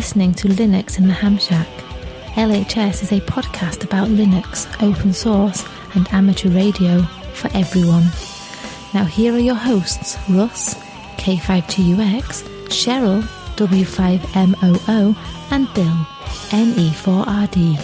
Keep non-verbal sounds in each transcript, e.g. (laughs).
Listening to Linux in the Ham Shack. LHS is a podcast about Linux, open source, and amateur radio for everyone. Now, here are your hosts Russ, K5TUX, Cheryl, W5MOO, and Bill, NE4RD.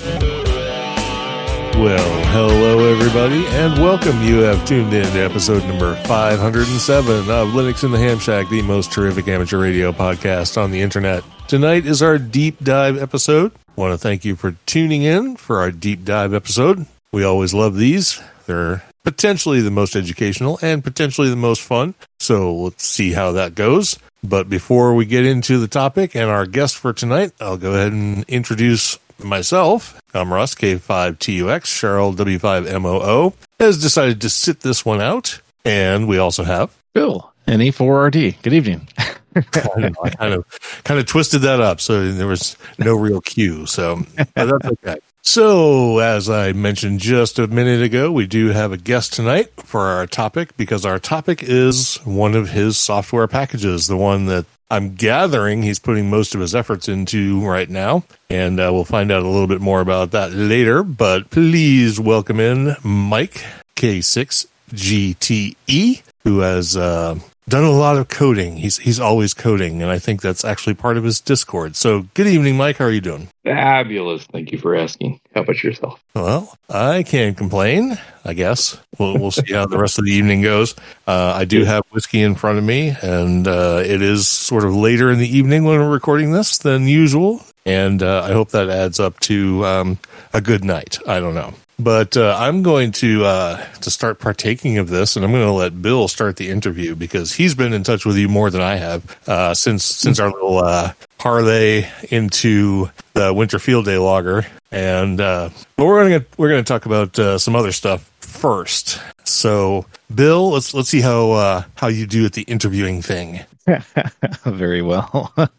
Well, hello everybody, and welcome. You have tuned in to episode number 507 of Linux in the Ham Shack, the most terrific amateur radio podcast on the internet. Tonight is our deep dive episode. I want to thank you for tuning in for our deep dive episode. We always love these. They're potentially the most educational and potentially the most fun. So let's see how that goes. But before we get into the topic and our guest for tonight, I'll go ahead and introduce myself. I'm Russ, K5TUX, Cheryl, W5MOO, has decided to sit this one out. And we also have Bill, NE4RD. Good evening. (laughs) I, I kind of kind of twisted that up so there was no real cue. So that's okay. So, as I mentioned just a minute ago, we do have a guest tonight for our topic because our topic is one of his software packages, the one that I'm gathering he's putting most of his efforts into right now. And uh, we'll find out a little bit more about that later. But please welcome in Mike K6GTE, who has uh, done a lot of coding. He's he's always coding, and I think that's actually part of his Discord. So, good evening, Mike. How are you doing? Fabulous. Thank you for asking. How about yourself? Well, I can't complain. I guess we'll we'll see how the rest of the evening goes. Uh, I do have whiskey in front of me, and uh, it is sort of later in the evening when we're recording this than usual. And uh, I hope that adds up to um, a good night. I don't know. But uh, I'm going to uh, to start partaking of this, and I'm going to let Bill start the interview because he's been in touch with you more than I have uh, since since our little uh, parlay into the Winter Field Day logger. And uh, but we're going to we're going to talk about uh, some other stuff first. So, Bill, let's let's see how uh, how you do at the interviewing thing. (laughs) Very well. (laughs)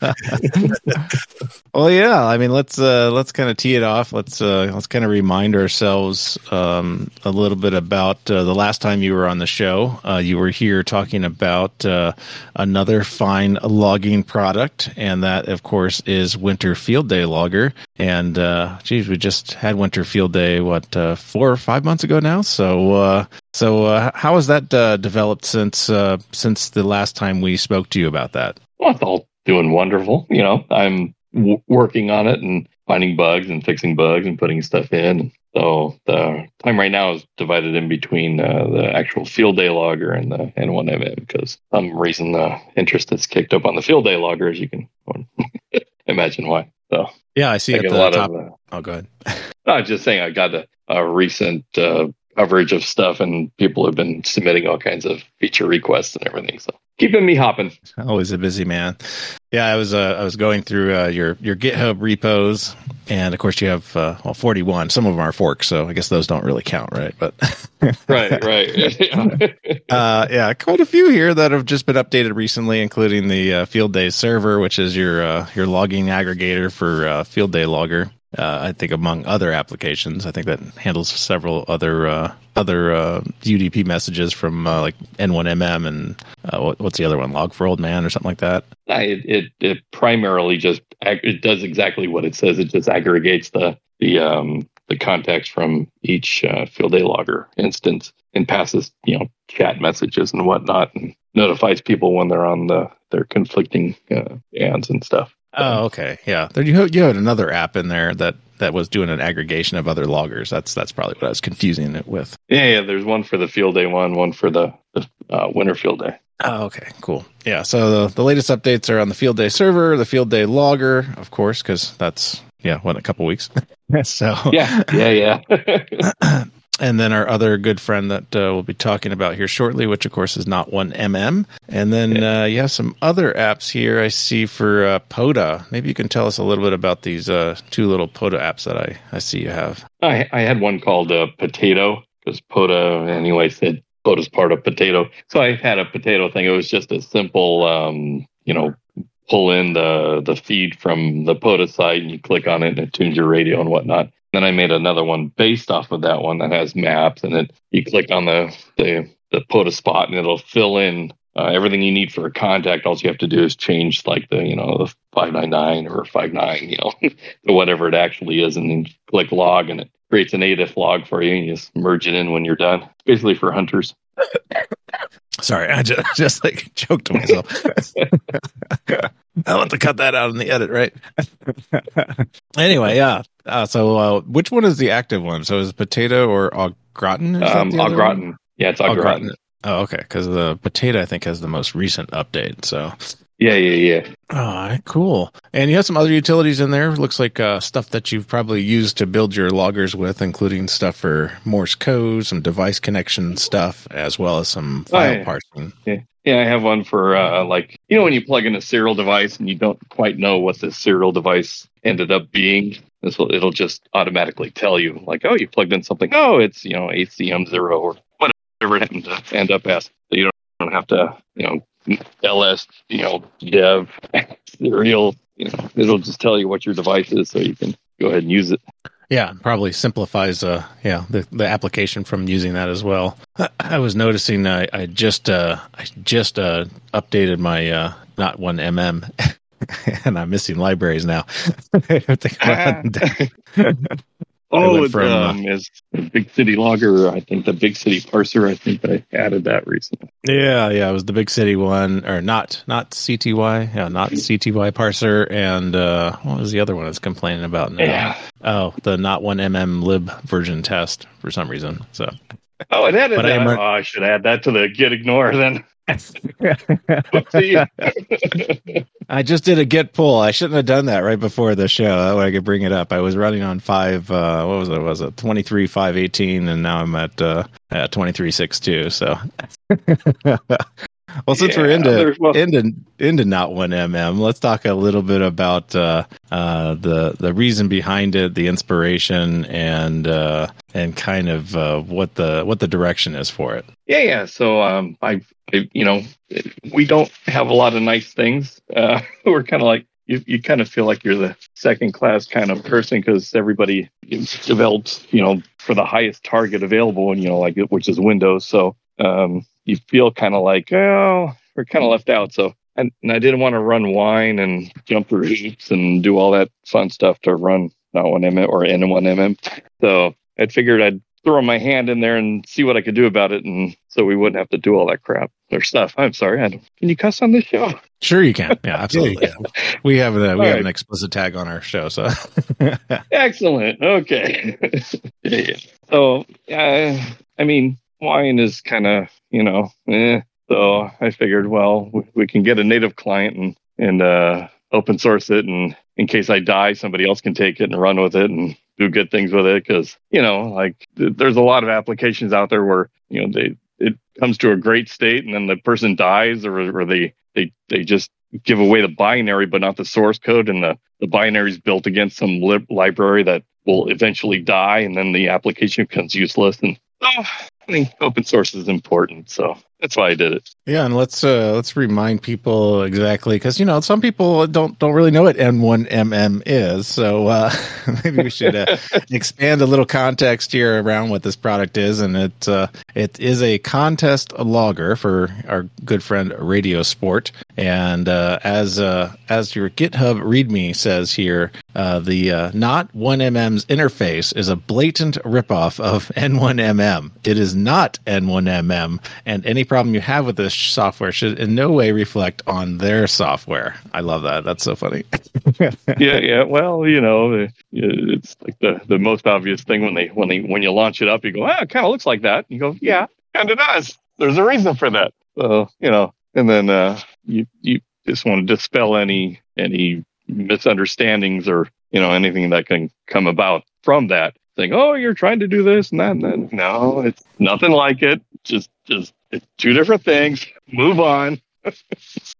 well, yeah. I mean, let's uh, let's kind of tee it off. Let's uh, let's kind of remind ourselves um, a little bit about uh, the last time you were on the show. Uh, you were here talking about uh, another fine logging product, and that, of course, is Winter Field Day Logger. And uh, geez, we just had Winter Field Day what uh, four or five months ago now. So uh, so uh, how has that uh, developed since uh, since the last time we spoke to you about that? Well, it's all doing wonderful. You know, I'm w- working on it and finding bugs and fixing bugs and putting stuff in. So the time right now is divided in between uh, the actual field day logger and the N1MM because some reason the interest has kicked up on the field day logger, as you can (laughs) imagine why. So Yeah, I see I at the lot top. of. Uh, oh, go ahead. I was just saying I got a, a recent uh, coverage of stuff, and people have been submitting all kinds of feature requests and everything. So keeping me hopping. Always a busy man. Yeah, I was uh, I was going through uh, your your GitHub repos, and of course you have uh, well forty one. Some of them are forks, so I guess those don't really count, right? But (laughs) Right, right. (laughs) uh, yeah, quite a few here that have just been updated recently, including the uh, Field Day server, which is your uh, your logging aggregator for uh, Field Day Logger. Uh, I think among other applications, I think that handles several other uh, other uh, UDP messages from uh, like N1MM and uh, what, what's the other one, Log for Old Man or something like that. It, it it primarily just it does exactly what it says. It just aggregates the the um the context from each uh, field day logger instance and passes you know chat messages and whatnot and notifies people when they're on the their conflicting uh, and stuff. Oh, okay, yeah. There you had- you had another app in there that that was doing an aggregation of other loggers. That's that's probably what I was confusing it with. Yeah, yeah. There's one for the field day one, one for the the uh, winter field day. Oh, okay, cool. Yeah, so the, the latest updates are on the field day server, the field day logger, of course, because that's yeah, what a couple weeks. (laughs) so Yeah, yeah, yeah. (clears throat) and then our other good friend that uh, we'll be talking about here shortly, which of course is not one MM. And then uh, you have some other apps here I see for uh, POTA. Maybe you can tell us a little bit about these uh, two little POTA apps that I, I see you have. I, I had one called uh, Potato because POTA, anyway said POTA's part of Potato. So I had a potato thing. It was just a simple, um, you know, pull in the the feed from the POTA site and you click on it and it tunes your radio and whatnot. Then I made another one based off of that one that has maps and then you click on the the, the POTA spot and it'll fill in uh, everything you need for a contact. All you have to do is change like the you know the five nine nine or five nine you know (laughs) to whatever it actually is, and then click log and it creates an ADIF log for you and you just merge it in when you're done. Basically for hunters. Sorry, I just, (laughs) just like joked to myself. (laughs) I'll have to cut that out in the edit, right? anyway, yeah. Uh, so, uh, which one is the active one? So, is potato or au gratin? Um, au gratin. Yeah, it's au gratin. Oh, okay. Because the potato, I think, has the most recent update. So, yeah, yeah, yeah. All right, cool. And you have some other utilities in there. Looks like uh, stuff that you've probably used to build your loggers with, including stuff for Morse code, some device connection stuff, as well as some file oh, yeah. parsing. Yeah. Yeah, I have one for uh, like you know when you plug in a serial device and you don't quite know what the serial device ended up being. This will it'll just automatically tell you like, oh, you plugged in something. Oh, it's you know ACM zero or whatever it happened to end up as. So you don't have to you know ls you know dev (laughs) serial you know it'll just tell you what your device is so you can go ahead and use it yeah probably simplifies uh yeah the, the application from using that as well. I, (clears throat) I was noticing uh, i just uh i just uh updated my uh not one mm (laughs) and i'm missing libraries now (laughs) (laughs) Oh, from, um, uh, is Big City Logger. I think the Big City Parser. I think they added that recently. Yeah, yeah, it was the Big City one, or not, not CTY. Yeah, not CTY Parser. And uh, what was the other one? It's complaining about now. Yeah. Oh, the not one mm lib version test for some reason. So. Oh, it added that. I, oh, I should add that to the git ignore then. (laughs) I just did a git pull. I shouldn't have done that right before the show. That way I could bring it up. I was running on five. Uh, what was it? Was it twenty three five eighteen? And now I'm at uh, at twenty three six two. So. (laughs) Well, since yeah, we're into well, into into not one mm, let's talk a little bit about uh, uh, the the reason behind it, the inspiration, and uh, and kind of uh, what the what the direction is for it. Yeah, yeah. So um, I, I, you know, we don't have a lot of nice things. Uh, (laughs) we're kind of like you, you kind of feel like you're the second class kind of person because everybody develops, you know, for the highest target available, and you know, like which is Windows. So um, you feel kind of like, oh, we're kind of left out. So, and, and I didn't want to run wine and jump through hoops and do all that fun stuff to run not one mm or N1mm. So I figured I'd throw my hand in there and see what I could do about it, and so we wouldn't have to do all that crap or stuff. I'm sorry. I don't, can you cuss on this show? Sure, you can. Yeah, (laughs) absolutely. yeah. We have a, we all have an explicit tag on our show, so excellent. Okay. (laughs) yeah. So, uh, I mean, wine is kind of you know eh. so i figured well we, we, can get a native client and and uh, open source it and in case i die somebody else can take it and run with it and do good things with it because you know like th- there's a lot of applications out there where you know they it comes to a great state and then the person dies or, or they they they just give away the binary but not the source code and the the binary is built against some library that will eventually die and then the application becomes useless and oh, I think open source is important, so that's why I did it. Yeah, and let's uh, let's remind people exactly because you know some people don't don't really know what N1MM is, so uh, (laughs) maybe we should uh, (laughs) expand a little context here around what this product is. And it uh, it is a contest logger for our good friend Radio Sport, and uh, as uh, as your GitHub README says here, the not one mm's interface is a blatant ripoff of N1MM. It is not N1MM, and any problem you have with this software should in no way reflect on their software. I love that. That's so funny. (laughs) yeah, yeah. Well, you know, it's like the, the most obvious thing when they when they when you launch it up, you go, ah, it kind of looks like that. You go, yeah, kind of does. There's a reason for that. So you know, and then uh, you you just want to dispel any any misunderstandings or you know anything that can come about from that saying, "Oh, you're trying to do this and that." And then, no, it's nothing like it. Just, just it's two different things. Move on.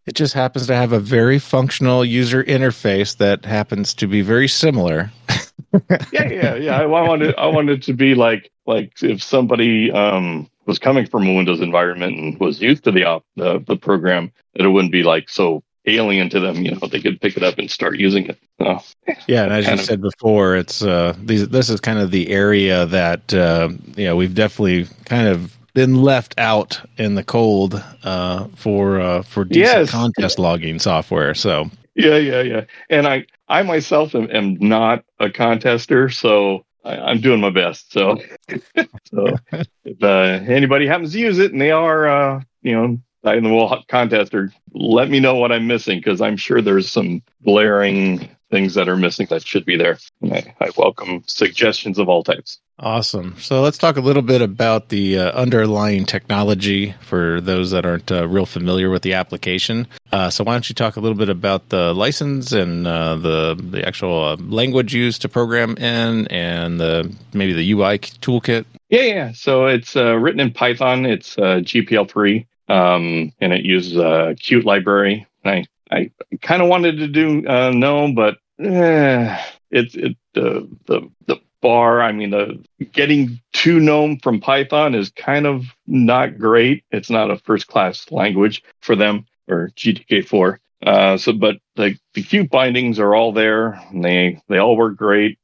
It just happens to have a very functional user interface that happens to be very similar. (laughs) yeah, yeah, yeah. I wanted, I wanted to be like, like if somebody um, was coming from a Windows environment and was used to the op, the, the program, that it wouldn't be like so alien to them. You know, they could pick it up and start using it. So, yeah, and as you of, said before, it's uh, these, this is kind of the area that uh, you know we've definitely kind of been left out in the cold uh, for uh, for decent yes. contest logging software. So yeah, yeah, yeah. And I I myself am, am not a contester, so I, am doing my best. So (laughs) so if uh, anybody happens to use it and they are uh, you know in the wall contester, let me know what I'm missing because I'm sure there's some glaring things that are missing that should be there. I, I, welcome suggestions of all types. Awesome. So let's talk a little bit about the uh, underlying technology for those that aren't uh, real familiar with the application. Uh, so why don't you talk a little bit about the license and uh, the the actual uh, language used to program in, and the maybe the UI toolkit. Yeah, yeah. So it's uh, written in Python. It's GPL three, um, and it uses a Qt library. I I kind of wanted to do uh, GNOME, but eh, it's it the the the bar. I mean, the getting to GNOME from Python is kind of not great. It's not a first class language for them or GTK4. Uh, so, but the the Qt bindings are all there, and they they all work great.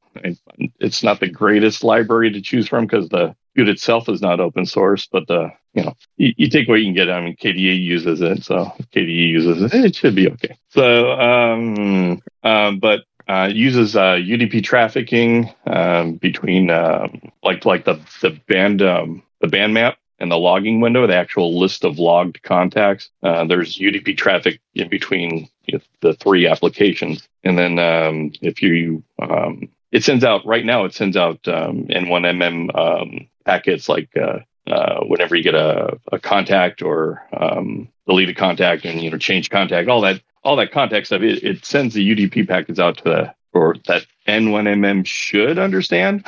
It's not the greatest library to choose from because the Qt itself is not open source, but the you know you, you, take what you can get. I mean, KDE uses it, so KDE uses it, it should be okay. So, um, um, but uh, uses uh, UDP trafficking um, between um, like like the the band um, the band map and the logging window, the actual list of logged contacts. Uh, there's UDP traffic in between you know, the three applications, and then um, if you um, it sends out right now. It sends out um, N1MM um, packets like uh, uh, whenever you get a, a contact or um, delete a contact and you know change contact, all that all that contact stuff. It, it sends the UDP packets out to the or that N1MM should understand.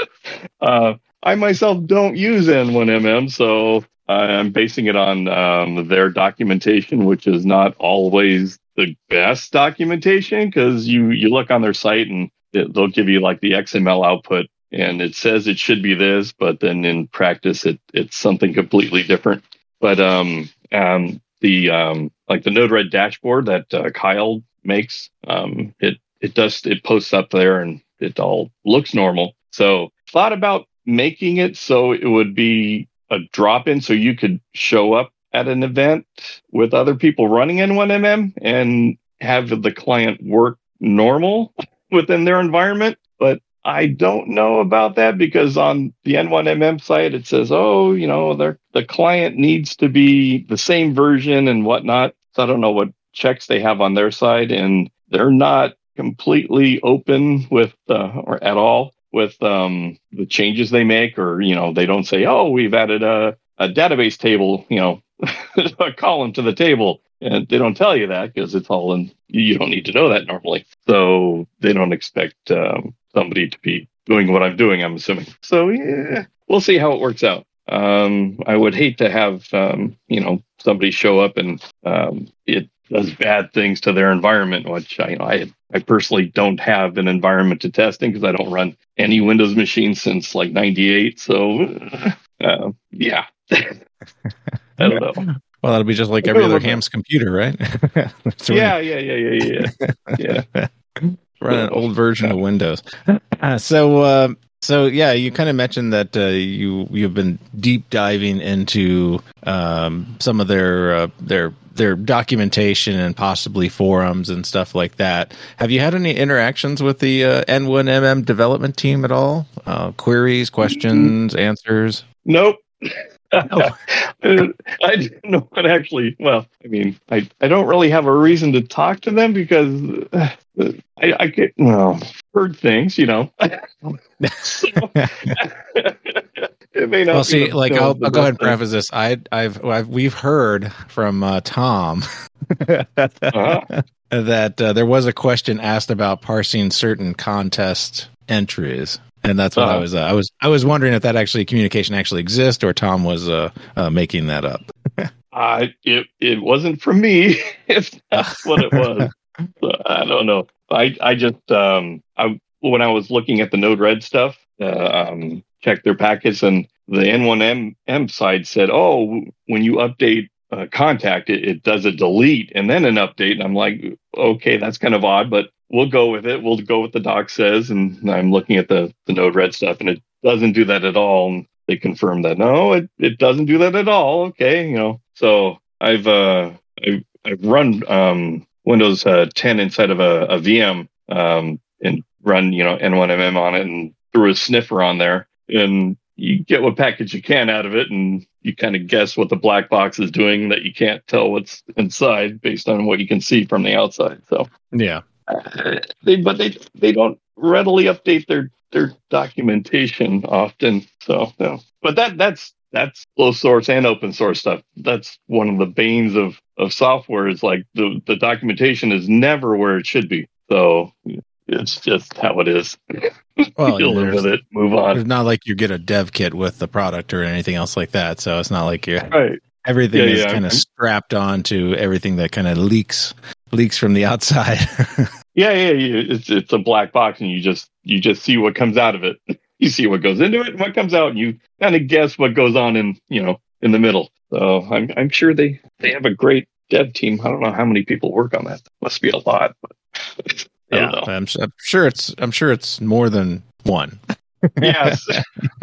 (laughs) uh, I myself don't use N1MM, so I'm basing it on um, their documentation, which is not always the best documentation because you you look on their site and they'll give you like the XML output and it says it should be this, but then in practice it it's something completely different. But um, um the um like the Node-RED dashboard that uh, Kyle makes, um it it does it posts up there and it all looks normal. So thought about making it so it would be a drop in so you could show up at an event with other people running N1MM and have the client work normal (laughs) within their environment. But I don't know about that because on the N1MM site it says, oh, you know, the client needs to be the same version and whatnot. So I don't know what checks they have on their side, and they're not completely open with uh, or at all with um, the changes they make, or you know, they don't say, oh, we've added a, a database table, you know, (laughs) a column to the table and they don't tell you that because it's all in you don't need to know that normally. So they don't expect um, somebody to be doing what i'm doing i'm assuming. So yeah we'll see how it works out. Um, i would hate to have um, you know somebody show up and um, it does bad things to their environment which i you know, I, I personally don't have an environment to test in because i don't run any windows machine since like 98 so uh, yeah. (laughs) I don't know. Well, that'll be just like every other ham's computer, right? (laughs) yeah, yeah, yeah, yeah, yeah, yeah. (laughs) Run an old version of Windows. Uh, (laughs) so, uh, so yeah, you kind of mentioned that uh, you you've been deep diving into um, some of their uh, their their documentation and possibly forums and stuff like that. Have you had any interactions with the uh, N1MM development team at all? Uh, queries, questions, answers? Nope. (laughs) I didn't know what actually. Well, I mean, I, I don't really have a reason to talk to them because uh, I, I get well heard things, you know. so, (laughs) it may not. Well, see, like I'll, I'll go ahead and preface this. I, I've, I've we've heard from uh, Tom (laughs) uh-huh. that uh, there was a question asked about parsing certain contest entries and that's what I Uh-huh. was. Uh, I was. I was wondering if that actually communication actually exists, or Tom was uh, uh, making that up. (laughs) Uh, it it wasn't from me, (laughs) if that's what it was. (laughs) So, I don't know. I I just um I when I was looking at the Node Red stuff, uh, um, checked their packets, and the N1M M side said, oh, when you update uh, contact, it, it does a delete and then an update, and I'm like, okay, that's kind of odd, but we'll go with it. We'll go with the doc says, and I'm looking at the the Node Red stuff, and it doesn't do that at all. And they confirm that no, it, it doesn't do that at all. Okay, you know. So I've uh I've, I've run um Windows uh, 10 inside of a, a VM um and run you know N1MM on it and threw a sniffer on there and you get what package you can out of it and you kind of guess what the black box is doing that you can't tell what's inside based on what you can see from the outside. So Yeah. uh, they but they they don't readily update their their documentation often so no but that that's that's closed source and open source stuff that's one of the banes of of software is like the the documentation is never where it should be so it's just how it is. Well, you live with it. Move on. It's not like you get a dev kit with the product or anything else like that. So it's not like you're right. Everything Yeah, is yeah, kind of strapped on to everything that kind of leaks leaks from the outside. (laughs) yeah yeah yeah. It's it's a black box and you just you just see what comes out of it. (laughs) You see what goes into it and what comes out and you kind of guess what goes on in you know in the middle. So i'm i'm sure they they have a great dev team. I don't know how many people work on that. Must be a lot but (laughs) yeah, don't. I'm, I'm sure it's I'm sure it's more than one. yes (laughs)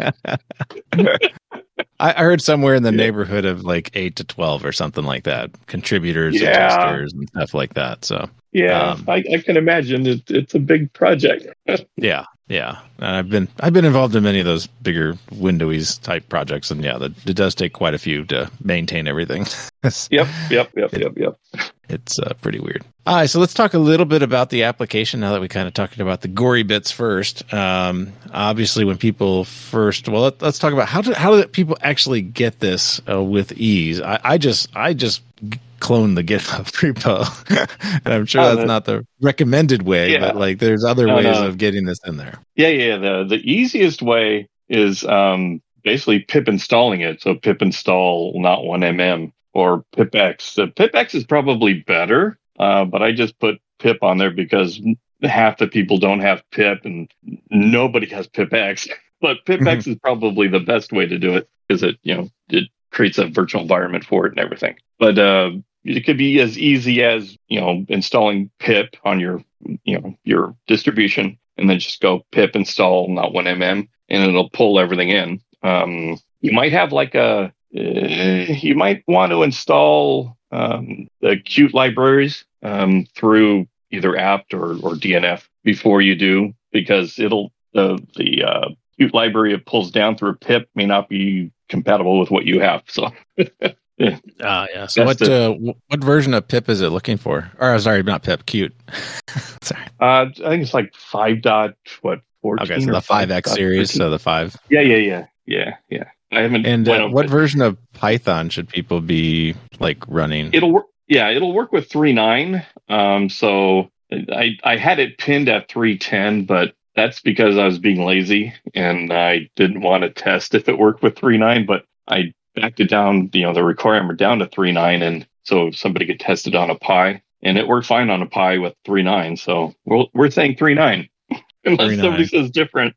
I, I heard somewhere in the Yeah. neighborhood of like eight to twelve or something like that, contributors and Yeah. testers and stuff like that. So yeah Um, I, I can imagine it, it's a big project (laughs) yeah, yeah. And I've been I've been involved in many of those bigger Windows type projects, and yeah, that it does take quite a few to maintain everything. (laughs) yep yep yep yep yep It's uh, pretty weird. All right, so let's talk a little bit about the application now that we kind of talked about the gory bits first. Um, obviously, when people first, well, let, us talk about how do how do people actually get this uh, with ease. I, I just I just clone the GitHub (laughs) repo, and I'm sure Oh, that's that- not the recommended way, Yeah. but like there's other No, ways no. of getting this in there. Yeah, yeah. The the easiest way is um, basically pip installing it. So pip install not one mm or pipx. The pipx is probably better, uh, but I just put pip on there because half the people don't have pip and nobody has pipx. (laughs) But pipx is probably the best way to do it because it you know it creates a virtual environment for it and everything. But uh, it could be as easy as you know installing pip on your you know your distribution and then just go pip install not one mm and it'll pull everything in um, you might have like a you might want to install um, the Qt libraries um, through either apt or, or dnf before you do because it'll the the uh, Qt library it pulls down through pip may not be compatible with what you have so (laughs) Ah, yeah. So That's what uh, what version of pip is it looking for? Or sorry, not pip, Qt. (laughs) sorry. uh, i think it's like 5 dot what 14 Okay, so the five X 5.13. series, so the five. Yeah, yeah, yeah, yeah, yeah. I haven't. And uh, what version of Python should people be like running? It'll work. Yeah, it'll work with three nine. Um, so I I had it pinned at three ten, but that's because I was being lazy and I didn't want to test if it worked with three nine. But I backed it down, you know, the requirement down to three nine, and so somebody could test it on a Pi, and it worked fine on a Pi with three nine. So we're we're saying three nine. (laughs) Unless 3.9. somebody says different.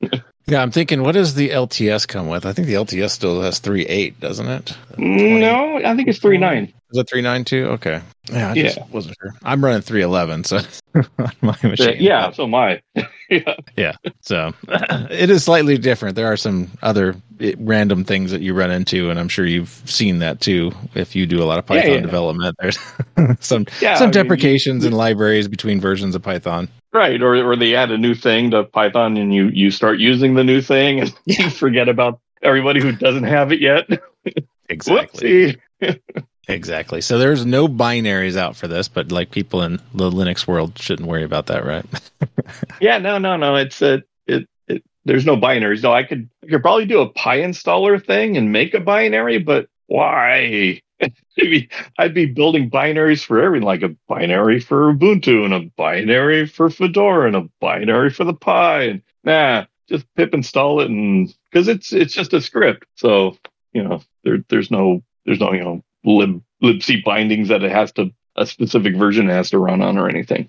(laughs) Yeah, I'm thinking, what does the LTS come with? I think the LTS still has three eight, doesn't it? No, I think it's three nine. Is it three nine two? Okay. Yeah, I just Yeah. wasn't sure. I'm running three eleven, so on (laughs) my machine. Yeah, so am I. (laughs) yeah. So (laughs) it is slightly different. There are some other eh, random things that you run into, and I'm sure you've seen that too. If you do a lot of Python yeah. development, there's some Yeah, some I mean, deprecations in libraries between versions of Python. Right, or or they add a new thing to Python and you you start using the new thing and (laughs) you forget about everybody who doesn't have it yet. (laughs) Exactly. (laughs) Exactly. So there's no binaries out for this, but like people in the Linux world shouldn't worry about that, right? Yeah, no, no, no. It's a it, it. There's no binaries. No, I could I could probably do a PyInstaller thing and make a binary, but why? (laughs) I'd be building binaries for everything, like a binary for Ubuntu and a binary for Fedora and a binary for the Pi. And nah, just pip install it, and because it's it's just a script, so you know there there's no there's no you know lib libc bindings that it has to a specific version it has to run on or anything.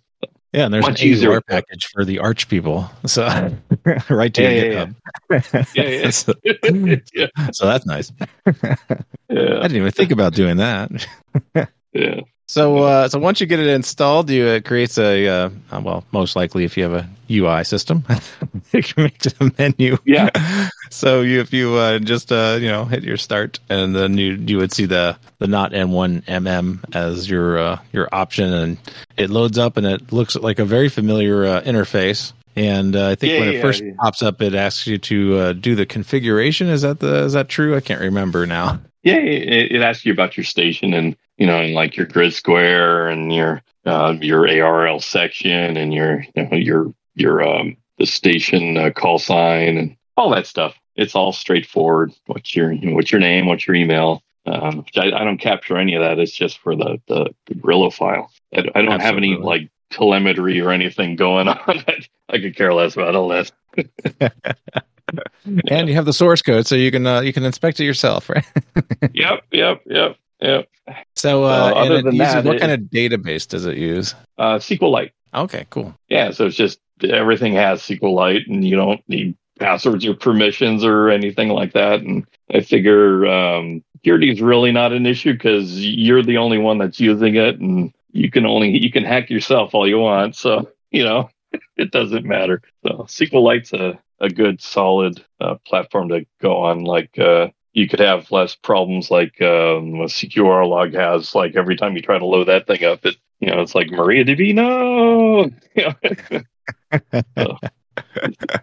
Yeah, and there's Much an easier. Package for the Arch people. So (laughs) right to Yeah, your yeah, GitHub. Yeah, yeah. (laughs) so, yeah, so that's nice. (laughs) Yeah. I didn't even think about doing that. yeah. So, uh, so once you get it installed, you it creates a uh, well, most likely if you have a UI system, (laughs) it makes a menu. Yeah. (laughs) So you, if you uh, just uh, you know hit your start, and then you you would see the the not M1 MM as your uh, your option, and it loads up, and it looks like a very familiar uh, interface. And uh, I think Yeah, when it first yeah. pops up, it asks you to uh, do the configuration. Is that the is that true? I can't remember now. Yeah, it, it asks you about your station and you know, and like your grid square and your uh, your ARRL section and your you know, your your um the station uh, call sign and all that stuff. It's all straightforward. What's your you know, what's your name? What's your email? Um, I, I don't capture any of that. It's just for the the, the Cabrillo file. I, I don't have any like telemetry or anything going (laughs) on. I, I could care less about all that. (laughs) (laughs) And you have the source code, so you can uh, you can inspect it yourself, (laughs) right? yep, yep, yep, yep. So, uh, Uh, other than uses, that, what it- kind of database does it use? Uh, SQLite. Okay, cool. Yeah, so it's just everything has SQLite, and you don't need passwords or permissions or anything like that. And I figure um, security is really not an issue because you're the only one that's using it, and you can only you can hack yourself all you want. So you know (laughs) it doesn't matter. So SQLite's a a good solid uh, platform to go on. Like uh, you could have less problems like um, a CQR log has. Like every time you try to load that thing up, it you know it's like MariaDB. No, (laughs)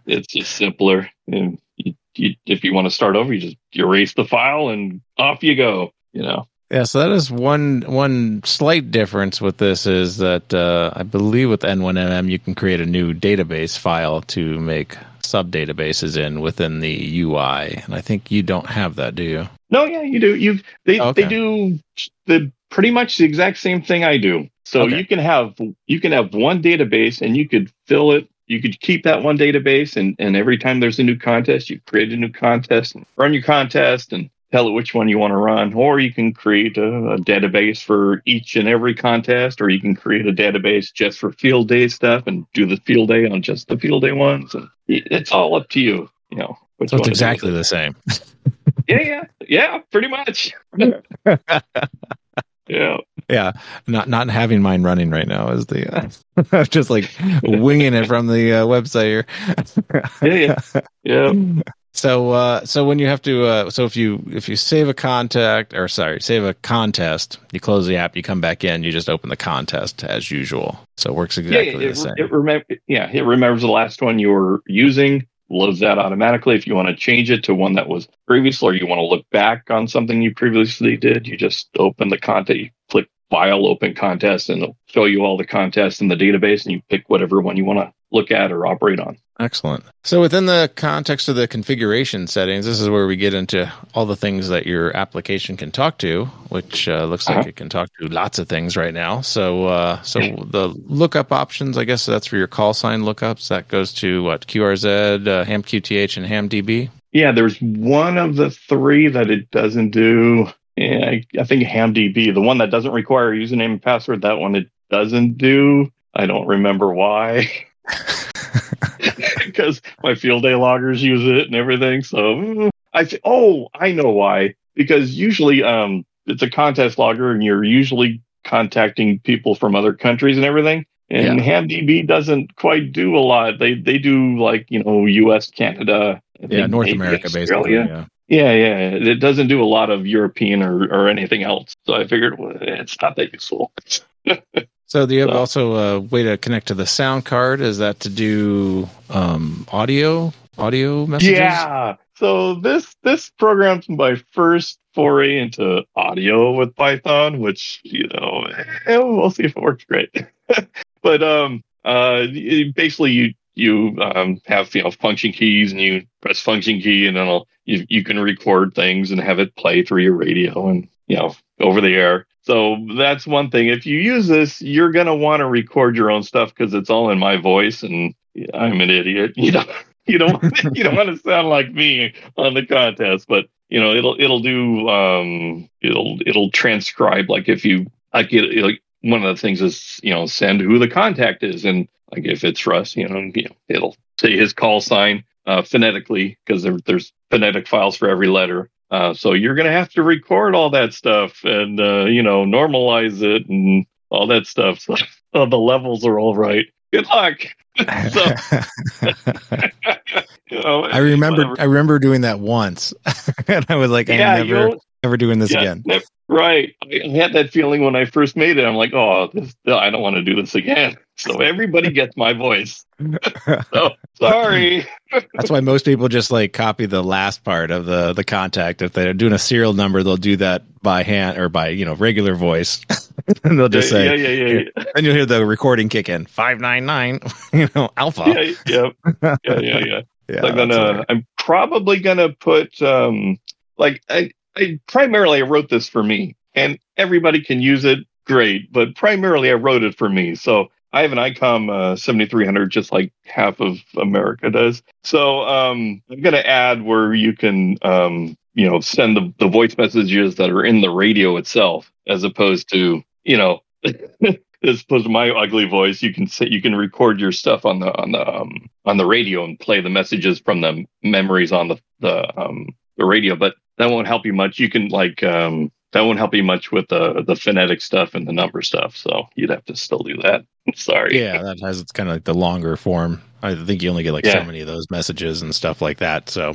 it's just simpler. And you, you, if you want to start over, you just erase the file and off you go. You know. Yeah, so that is one one slight difference with this is that uh, I believe with N1MM you can create a new database file to make sub databases in within the UI, and I think you don't have that, do you? No, yeah, you do. You they Okay. they do the pretty much the exact same thing I do. So Okay. you can have you can have one database and you could fill it. You could keep that one database and and every time there's a new contest, you create a new contest and run your contest and tell it which one you want to run. Or you can create a, a database for each and every contest, or you can create a database just for field day stuff and do the field day on just the field day ones. And it's all up to you. You know. So it's wanna do with exactly the same. (laughs) Yeah, yeah, yeah, pretty much. (laughs) yeah. Yeah, not not having mine running right now is the uh, (laughs) just like winging it from the uh, website here. Yeah, yeah. Yeah. So uh, so when you have to uh, so if you if you save a contact or sorry save a contest, you close the app, you come back in, you just open the contest as usual. So it works exactly yeah, the same. it remem- yeah, it remembers the last one you were using, loads that automatically. If you want to change it to one that was previously, or you want to look back on something you previously did, you just open the contest, you click file, open contest, and it'll show you all the contests in the database, and you pick whatever one you want to look at or operate on. Excellent. So within the context of the configuration settings, this is where we get into all the things that your application can talk to, which uh, looks like Uh-huh. it can talk to lots of things right now. So uh, so the lookup options, I guess that's for your call sign lookups. That goes to what QRZ, uh, HamQTH, and HamDB. Yeah, there's one of the three that it doesn't do. Yeah, I, I think HamDB, the one that doesn't require a username and password, that one it doesn't do. I don't remember why. (laughs) (laughs) Because my field day loggers use it and everything. So I th- oh, I know why. Because usually um it's a contest logger and you're usually contacting people from other countries and everything. And HamDB doesn't quite do a lot. They they do like, you know, US, Canada, I Yeah, North America, basically. Australia. Yeah. Yeah, yeah. It doesn't do a lot of European or, or anything else. So I figured well, it's not that useful. (laughs) So do you have So- also a way to connect to the sound card? Is that to do um, audio audio messages? Yeah. So this this program's my first foray into audio with Python, which you know eh, we'll see if it works great. (laughs) but um, uh, basically you you um have you know function keys and you press function key and then you you can record things and have it play through your radio and you know over the air. So that's one thing. If you use this, you're gonna want to record your own stuff because it's all in my voice and I'm an idiot, you (laughs) know. you don't you don't want to sound like me on the contest, but you know it'll it'll do um it'll it'll transcribe like if you like like one of the things is you know send who the contact is and like if it's Russ, you know, you know it'll say his call sign uh, phonetically because there, there's phonetic files for every letter. Uh, so you're going to have to record all that stuff and uh, you know normalize it and all that stuff. So, (laughs) so the levels are all right. Good luck. So, (laughs) (laughs) you know, I remember whatever. I remember doing that once, (laughs) and I was like, I'm never never doing this yeah, again. Never, right. I had that feeling when I first made it. I'm like, oh, this, I don't want to do this again. So everybody gets my voice. so sorry. That's why most people just like copy the last part of the the contact. If they're doing a serial number, they'll do that by hand or by you know regular voice, and they'll just yeah, say, yeah, yeah, yeah, yeah. And you'll hear the recording kick in five nine nine, you know, alpha. Yeah, yeah, yeah, yeah, yeah. (laughs) yeah I'm gonna. I'm probably gonna put um like I, I primarily I wrote this for me, and everybody can use it. Great, but primarily I wrote it for me. So I have an ICOM uh, 7300, just like half of America does. So um, I'm going to add where you can, um, you know, send the, the voice messages that are in the radio itself, as opposed to, you know, (laughs) as opposed to my ugly voice. You can say you can record your stuff on the on the um, on the radio and play the messages from the memories on the the um, the radio, but that won't help you much. You can like um, that won't help you much with the the phonetic stuff and the number stuff. So you'd have to still do that. (laughs) Sorry. Yeah, that has it's kind of like the longer form. I think you only get like yeah. so many of those messages and stuff like that. So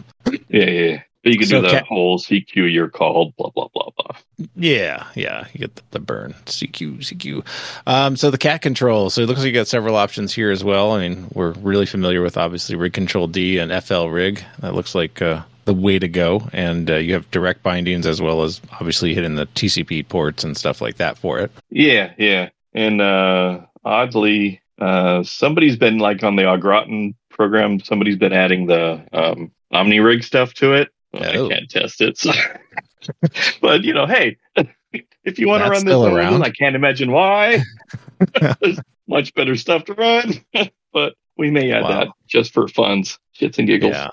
yeah, yeah. But you can so do the ca- whole CQ you're called, blah blah blah blah. Yeah, yeah. You get the, the burn CQ CQ. Um, so the cat control. So it looks like you got several options here as well. I mean, we're really familiar with obviously rig control D and FL rig. That looks like uh, the way to go. And uh, you have direct bindings as well as obviously hitting the TCP ports and stuff like that for it. Yeah, yeah. And uh, oddly, uh, somebody's been like on the Au Gratin program, somebody's been adding the um, OmniRig stuff to it. Oh. I can't test it. So. (laughs) but, you know, hey, (laughs) if you want to run this around, I can't imagine why. (laughs) There's much better stuff to run. but we may add wow. that just for funds, shits and giggles. Yeah.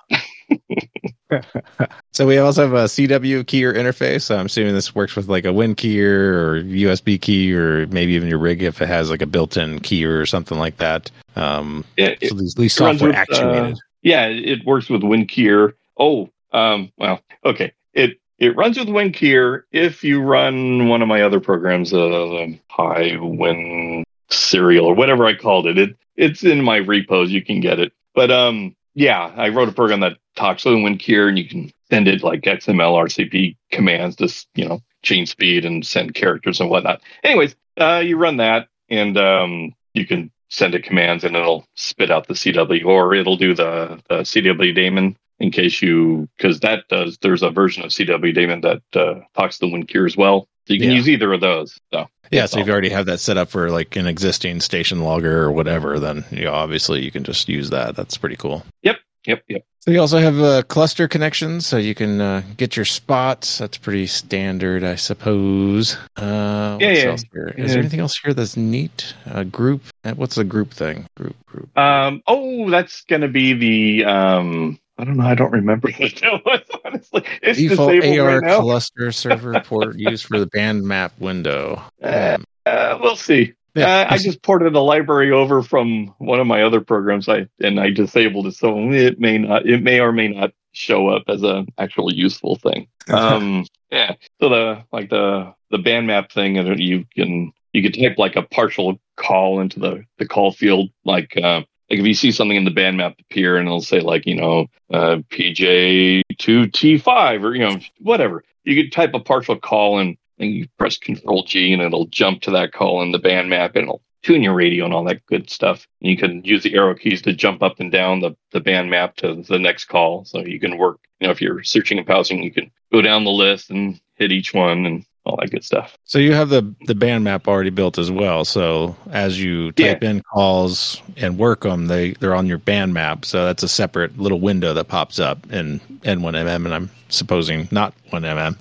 so we also have a CW keyer interface. I'm assuming this works with like a Win keyer or USB key, or maybe even your rig if it has like a built-in keyer or something like that. Um, yeah, so at least software with, actuated. Uh, yeah, it works with Win keyer. Oh, um, well, okay. It it runs with WinKeyer if you run one of my other programs, uh, High Win Serial or whatever I called it. It it's in my repos. You can get it. But um, yeah, I wrote a program that talks to WinKeyer and you can send it like XML RCP commands to, you know, change speed and send characters and whatnot. Anyways, uh, you run that and um, you can send it commands and it'll spit out the CW or it'll do the, the CW daemon in case you, because that does, there's a version of CW daemon that uh, talks to WinKeyer as well. So you can yeah. use either of those. So yeah, so if you already have that set up for like an existing station logger or whatever, then you know, obviously you can just use that. That's pretty cool. Yep. Yep, yep. So you also have uh, cluster connections, so you can uh, get your spots. That's pretty standard, I suppose. Uh, yeah, yeah. Is yeah. there anything else here that's neat? Uh, group. Uh, what's the group thing? Group, group. Um. Oh, that's going to be the um. I don't know. I don't remember (laughs) honestly. It's default AR right cluster server (laughs) port used for the band map window. Um, uh, we'll see. Yeah. Uh, I just ported the library over from one of my other programs, I and I disabled it, so it may not, it may or may not show up as an actual useful thing. (laughs) Um, yeah. So the like the the band map thing, and you can you can type like a partial call into the the call field, like uh, like if you see something in the band map appear, and it'll say like you know uh, PJ two T five or you know whatever. You could type a partial call and and you press Control G and it'll jump to that call in the band map and it'll tune your radio and all that good stuff. And you can use the arrow keys to jump up and down the, the band map to the next call. So you can work, you know, if you're searching and pausing, you can go down the list and hit each one and all that good stuff. So you have the the band map already built as well. So as you type yeah. in calls and work them, they they're on your band map. So that's a separate little window that pops up in N1MM, and I'm supposing not 1MM.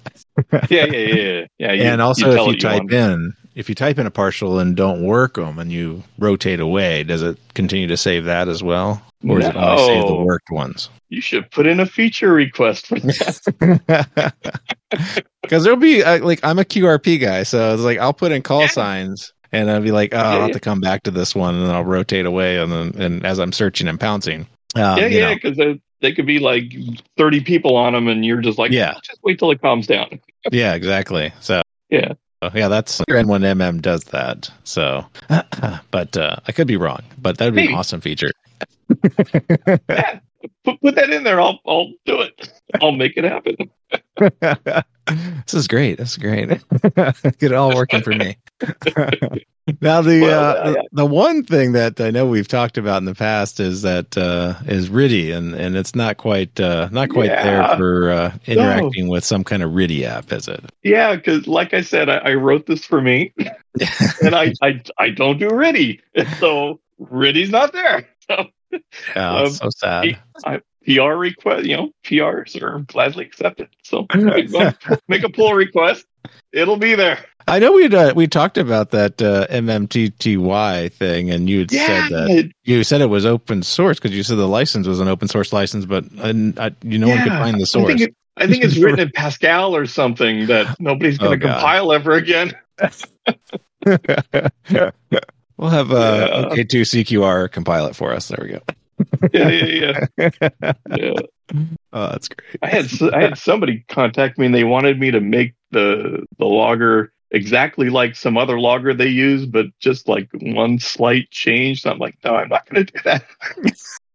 yeah, yeah, yeah, yeah. You, and also, if you type in if you type in a partial and don't work them and you rotate away, does it continue to save that as well, or does it only save the worked ones? You should put in a feature request for that. (laughs) (laughs) Because there'll be uh, like I'm a QRP guy, so it's like I'll put in call Yeah. signs and I'll be like, oh, I'll have yeah. to come back to this one, and then I'll rotate away, and then and as I'm searching and pouncing, um, yeah, you yeah, because they, they could be like 30 people on them, and you're just like, Yeah. just wait till it calms down. yeah, exactly. So Yeah. So, yeah, that's your N1MM does that. So, (laughs) but uh, I could be wrong, but that would be Maybe. an awesome feature. Yeah, (laughs) put, put that in there. I'll I'll do it. I'll make it happen. (laughs) this is great. This is great. Get it all working for me. (laughs) now the Well, uh, yeah, yeah. the one thing that I know we've talked about in the past is that uh, is RTTY, and and it's not quite uh, not quite Yeah. there for uh, interacting with some kind of RTTY app, is it? Yeah, because like I said, I, I wrote this for me, (laughs) and I, I I don't do RTTY, so RTTY's not there. (laughs) So Yeah, Um, so sad. PR request, you know, PRs are gladly accepted. So make a pull request. It'll be there. I know we'd uh, we talked about that uh, MMTTY thing, and you Yeah, said that you said it was open source because you said the license was an open source license, but and I, you no one could find the I source. think, it, I think it's (laughs) written in Pascal or something that nobody's going Oh, to God. compile ever again. (laughs) we'll have uh, Yeah. OK2 CQR compile it for us. There we go. Yeah, yeah, yeah. yeah. (laughs) Oh, that's great. I had I had somebody contact me and they wanted me to make the the logger exactly like some other logger they use, but just like one slight change. So I'm like, no, I'm not going to do that (laughs)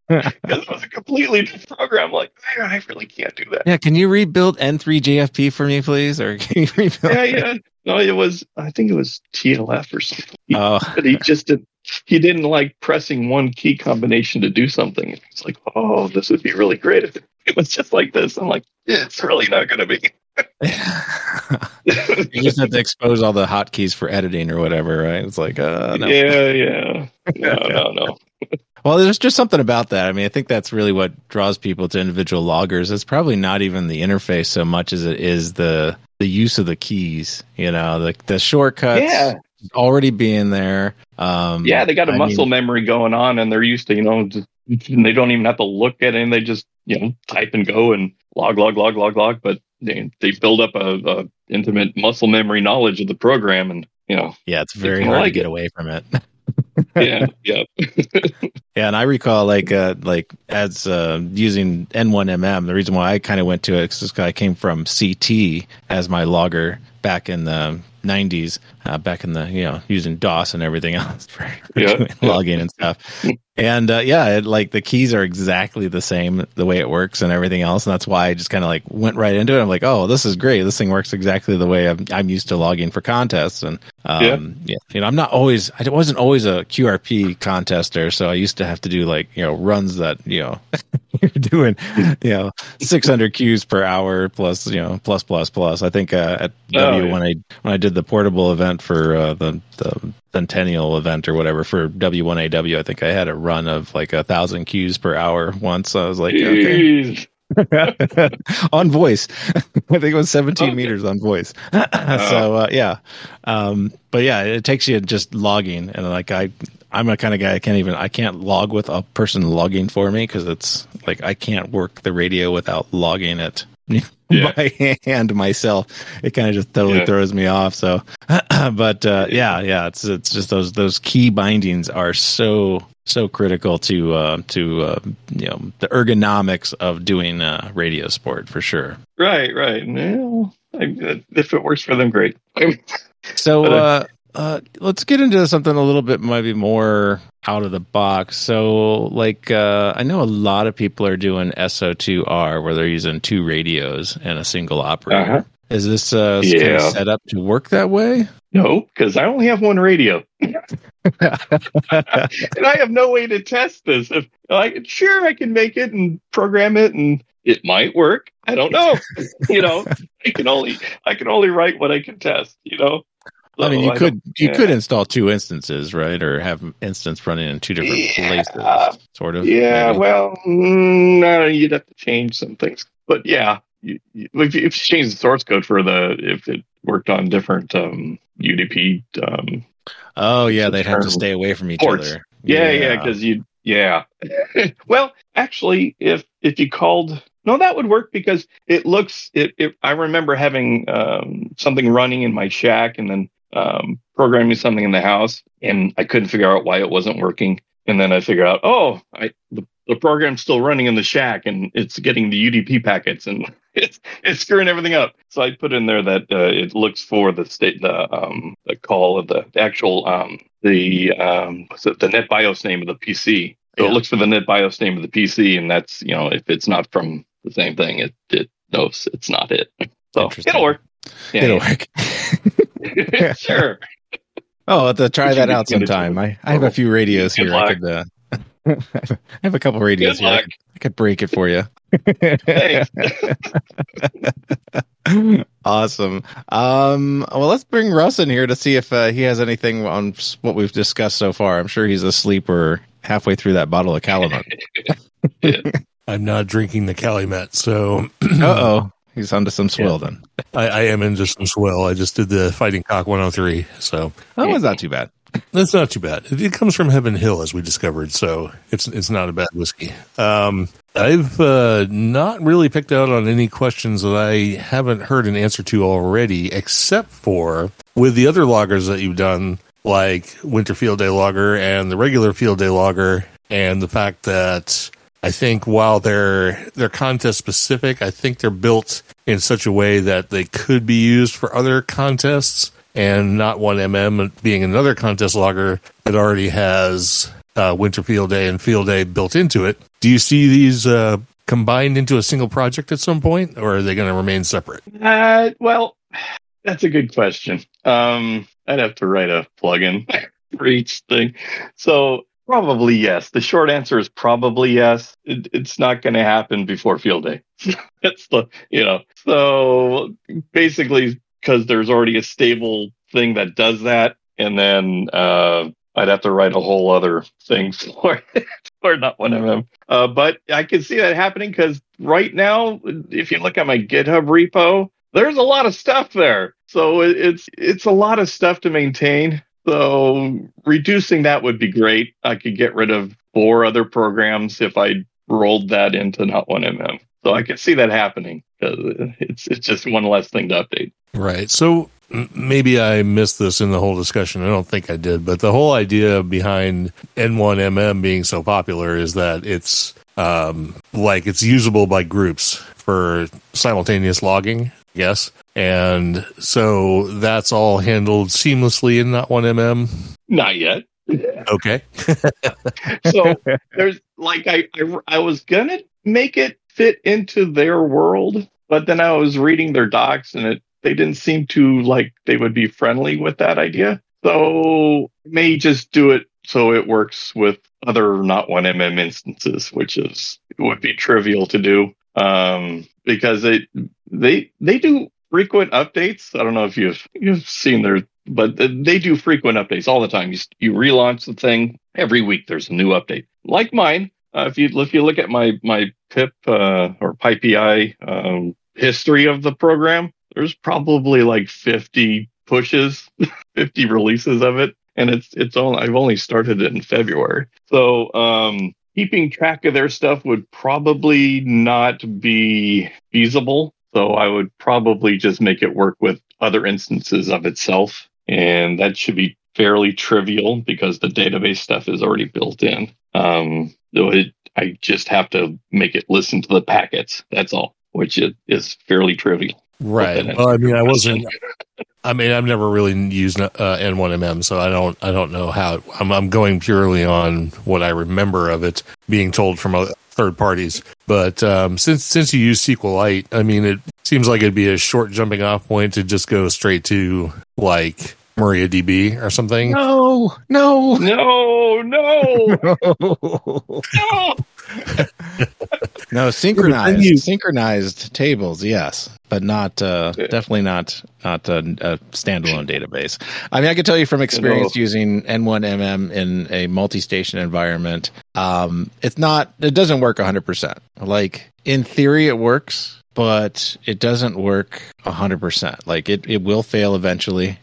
because it was a completely different program. Like, man, I really can't do that. Yeah, can you rebuild N3FJP for me, please? Or (laughs) can you rebuild? Yeah, yeah. No, it was. I think it was TLF or something. Oh, (laughs) But he just did. He didn't like pressing one key combination to do something. It's like, oh, this would be really great if it was just like this. I'm like, yeah, it's really not going to be. (laughs) you just have to expose all the hotkeys for editing or whatever, right? It's like, uh, no. Yeah, yeah. No, (laughs) no, no. Well, there's just something about that. I mean, I think that's really what draws people to individual loggers. It's probably not even the interface so much as it is the the use of the keys. You know, the the shortcuts Yeah, already being there. Um, yeah. They got a I muscle mean, memory going on, and they're used to, you know, just, they don't even have to look at it. And they just, you know, type and go and log, log, log, log, log. But they they build up a, a intimate muscle memory knowledge of the program, and you know, yeah, it's very hard to get it. away from it. (laughs) yeah, yeah. (laughs) (laughs) Yeah, and I recall like uh like as uh using N1MM, the reason why I kind of went to it is 'cause I came from CT as my logger back in the 90s, uh, back in the you know using DOS and everything (laughs) else for, for Yeah, logging and stuff. And uh, yeah, it, like the keys are exactly the same the way it works and everything else, and that's why I just kind of like went right into it. I'm like, oh, this is great. This thing works exactly the way I'm, I'm used to logging for contests. And um, yeah. you know, I'm not always I wasn't always a QRP contester, so I used to have to do like you know runs that you know (laughs) you're doing you know 600 Qs per hour plus you know plus plus plus. I think uh, at Oh, yeah. when I when I did the portable event for uh, the the centennial event or whatever for W1AW, I think I had a run of like a thousand cues per hour once. I was like, okay, (laughs) on voice. (laughs) I think it was 17 Okay. meters on voice. (clears throat) so uh, yeah, um, but yeah, it takes you just logging, and like I, I'm a kind of guy I can't even I can't log with a person logging for me because it's like I can't work the radio without logging it. (laughs) (laughs) Yeah. by hand myself it kind of just totally Yeah. throws me off so (clears throat) but uh yeah yeah it's it's just those those key bindings are so so critical to uh to uh you know the ergonomics of doing uh radio sport for sure Right, right. Well, I, if it works for them, great. (laughs) so But, uh, uh uh let's get into something a little bit maybe more out of the box so like uh i know a lot of people are doing so2r where they're using two radios and a single operator Uh-huh. is this uh kind of set up to work that way No, because I only have one radio, (laughs) and I have no way to test this. If I sure I can make it and program it, and it might work. I don't know. (laughs) you know, I can only I can only write what I can test. You know. I mean, you don't- could you yeah. could install two instances, right, or have an instance running in two different Yeah. places, sort of. Yeah, maybe. well, mm, no, you'd have to change some things, but yeah, you, you, if, you, if you change the source code for the if it worked on different um, UDP. Um, Oh yeah, they'd have to stay away from each ports. other. yeah, yeah, because you, yeah. (laughs) well, actually, if if you called, no, that would work because it looks. It, it I remember having um, something running in my shack and then um, programming something in the house, and I couldn't figure out why it wasn't working. And then I figured out, oh, I the, the program's still running in the shack, and it's getting the UDP packets, and (laughs) it's it's screwing everything up. So I put in there that uh, it looks for the state, the um, the call of the, the actual um, the um, what's it, the NetBIOS name of the PC. So Yeah. it looks for the NetBIOS name of the PC, and that's you know if it's not from the same thing, it it knows it's not it. (laughs) So it'll work. Yeah, It'll yeah. work. (laughs) sure. Oh, I'll have to try that out sometime. I, I have a few radios Good here. I could. Uh, (laughs) I have a couple radios Good here. I luck. could, I could break it for you. (laughs) Awesome. Um, well, let's bring Russ in here to see if uh, he has anything on what we've discussed so far. I'm sure he's asleep or halfway through that bottle of Calumet. I'm not drinking the Calumet, so (clears throat) uh oh, he's onto some swill then. I, I am into some swill. I just did the Fighting Cock 103, so That was not too bad. that's not too bad. It, it comes from Heaven Hill, as we discovered, so it's it's not a bad whiskey. Um, I've uh, not really picked out on any questions that I haven't heard an answer to already, except for with the other loggers that you've done, like Winter Field Day Logger and the regular Field Day Logger, and the fact that I think while they're they're contest specific, I think they're built in such a way that they could be used for other contests and not one MM being another contest logger that already has uh, Winter Field Day and Field Day built into it. Do you see these uh, combined into a single project at some point, or are they going to remain separate? Uh, well, that's a good question. Um, I'd have to write a plugin (laughs) for each thing. So probably yes. The short answer is probably yes. It, it's not going to happen before field day. (laughs) that's the you know. So basically, because there's already a stable thing that does that, and then uh, I'd have to write a whole other thing (laughs) for it, or not one of them. Uh, but I can see that happening because right now, if you look at my GitHub repo, there's a lot of stuff there. So it, it's it's a lot of stuff to maintain. So reducing that would be great. I could get rid of four other programs if I rolled that into not one mm. So I could see that happening. It's it's just one less thing to update. Right. So maybe I missed this in the whole discussion. I don't think I did, but the whole idea behind N1MM being so popular is that it's um, like it's usable by groups for simultaneous logging. Yes. And so that's all handled seamlessly in not one MM. Not yet. Okay. (laughs) so there's like I, I I was gonna make it fit into their world, but then I was reading their docs and it they didn't seem to like they would be friendly with that idea. So may just do it so it works with other not one mm instances, which is would be trivial to do. Um, because it they they do frequent updates. I don't know if you've you've seen their but they do frequent updates all the time. You, you relaunch the thing every week. There's a new update, like mine. Uh, if you if you look at my my pip uh, or PyPI um, history of the program, there's probably like 50 pushes, (laughs) 50 releases of it, and it's it's only I've only started it in February. So um, keeping track of their stuff would probably not be feasible. So I would probably just make it work with other instances of itself and that should be fairly trivial because the database stuff is already built in. Um, so it, I just have to make it listen to the packets. That's all, which is, is fairly trivial. Right. Well, I mean, I wasn't. I mean, I've never really used uh, N1MM, so I don't. I don't know how. I'm, I'm going purely on what I remember of it being told from third parties. But um, since since you use SQLite, I mean, it seems like it'd be a short jumping off point to just go straight to like MariaDB or something. No, no, No, no, (laughs) no. no. (laughs) No, synchronized you- synchronized tables, yes, but not uh, definitely not not a, a standalone (laughs) database. I mean, I can tell you from experience using N1MM in a multi-station environment, um, it's not it doesn't work 100. percent Like in theory, it works, but it doesn't work 100%. Like it, it will fail eventually.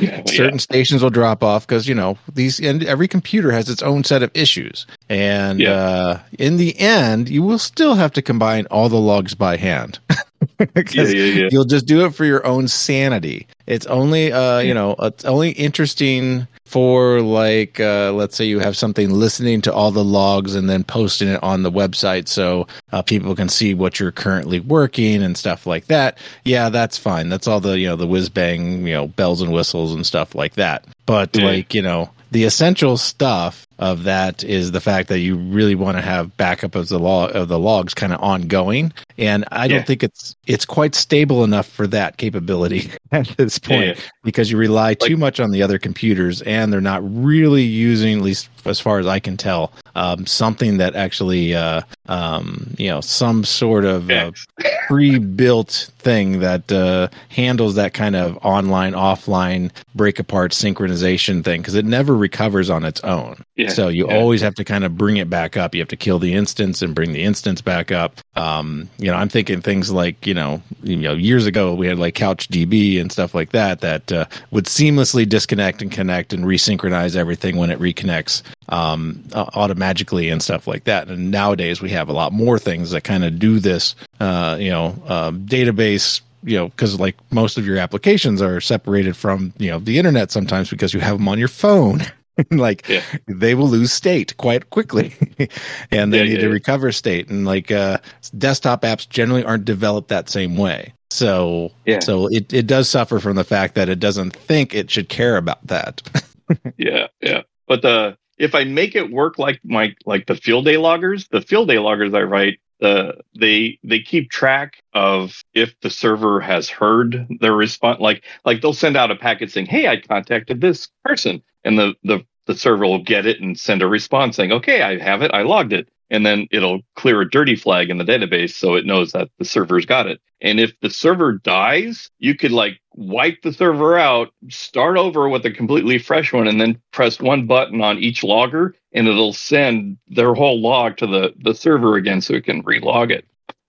Yeah, Certain stations will drop off because, you know, these and every computer has its own set of issues. And Yeah. uh, in the end, you will still have to combine all the logs by hand. (laughs) (laughs) yeah, yeah, yeah. You'll just do it for your own sanity. It's only, uh, you know, it's only interesting for like, uh, let's say you have something listening to all the logs and then posting it on the website so uh, people can see what you're currently working and stuff like that. Yeah, that's fine. That's all the, you know, the whiz bang, you know, bells and whistles and stuff like that. But like, you know, the essential stuff of that is the fact that you really want to have backup of the log of the logs kind of ongoing. And i don't think it's it's quite stable enough for that capability (laughs) at this point yeah. because you rely too much on the other computers and they're not really using at least as far as i can tell um, something that actually uh, um, you know some sort of uh, (laughs) pre-built thing that uh, handles that kind of online offline break apart synchronization thing because it never recovers on its own Yeah, so you yeah. always have to kind of bring it back up you have to kill the instance and bring the instance back up um, you know i'm thinking things like you know you know years ago we had like CouchDB and stuff like that that uh, would seamlessly disconnect and connect and resynchronize everything when it reconnects um, uh, automatically and stuff like that. And nowadays we have a lot more things that kind of do this, uh, you know, um, database, you know, because like most of your applications are separated from, you know, the internet sometimes because you have them on your phone. (laughs) (laughs) like Yeah. they will lose state quite quickly (laughs) and they Yeah, need yeah, to recover state. And like uh, desktop apps generally aren't developed that same way. So, Yeah. so it, it does suffer from the fact that it doesn't think it should care about that. (laughs) yeah, yeah. But the if I make it work like my like the field day loggers, the field day loggers I write, uh, they they keep track of if the server has heard their response. Like like they'll send out a packet saying, "Hey, I contacted this person," and the the the server will get it and send a response saying, "Okay, I have it. I logged it." And then it'll clear a dirty flag in the database so it knows that the server's got it. And if the server dies, you could like wipe the server out, start over with a completely fresh one, and then press one button on each logger, and it'll send their whole log to the, the server again so it can relog it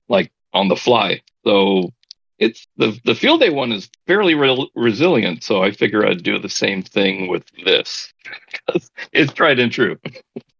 like on the fly. So it's the the field day one is fairly re- resilient. So I figure I'd do the same thing with this (laughs) it's tried and true. (laughs)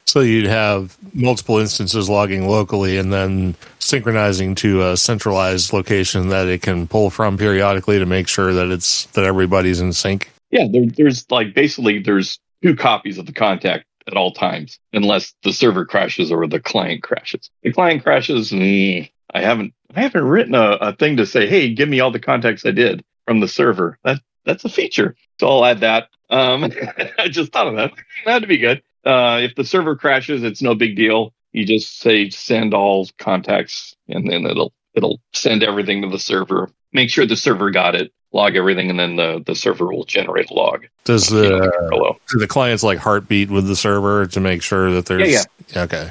So you'd have multiple instances logging locally and then synchronizing to a centralized location that it can pull from periodically to make sure that it's that everybody's in sync. Yeah, there, there's like basically there's two copies of the contact at all times, unless the server crashes or the client crashes. The client crashes, mm, I haven't I haven't written a, a thing to say, hey, give me all the contacts I did from the server. That that's a feature. So I'll add that. Um, (laughs) I just thought of that. That'd be good. Uh, if the server crashes, it's no big deal. You just say send all contacts, and then it'll it'll send everything to the server. Make sure the server got it, log everything, and then the, the server will generate a log. Does the hello. do the clients like heartbeat with the server to make sure that there's Yeah, yeah. okay.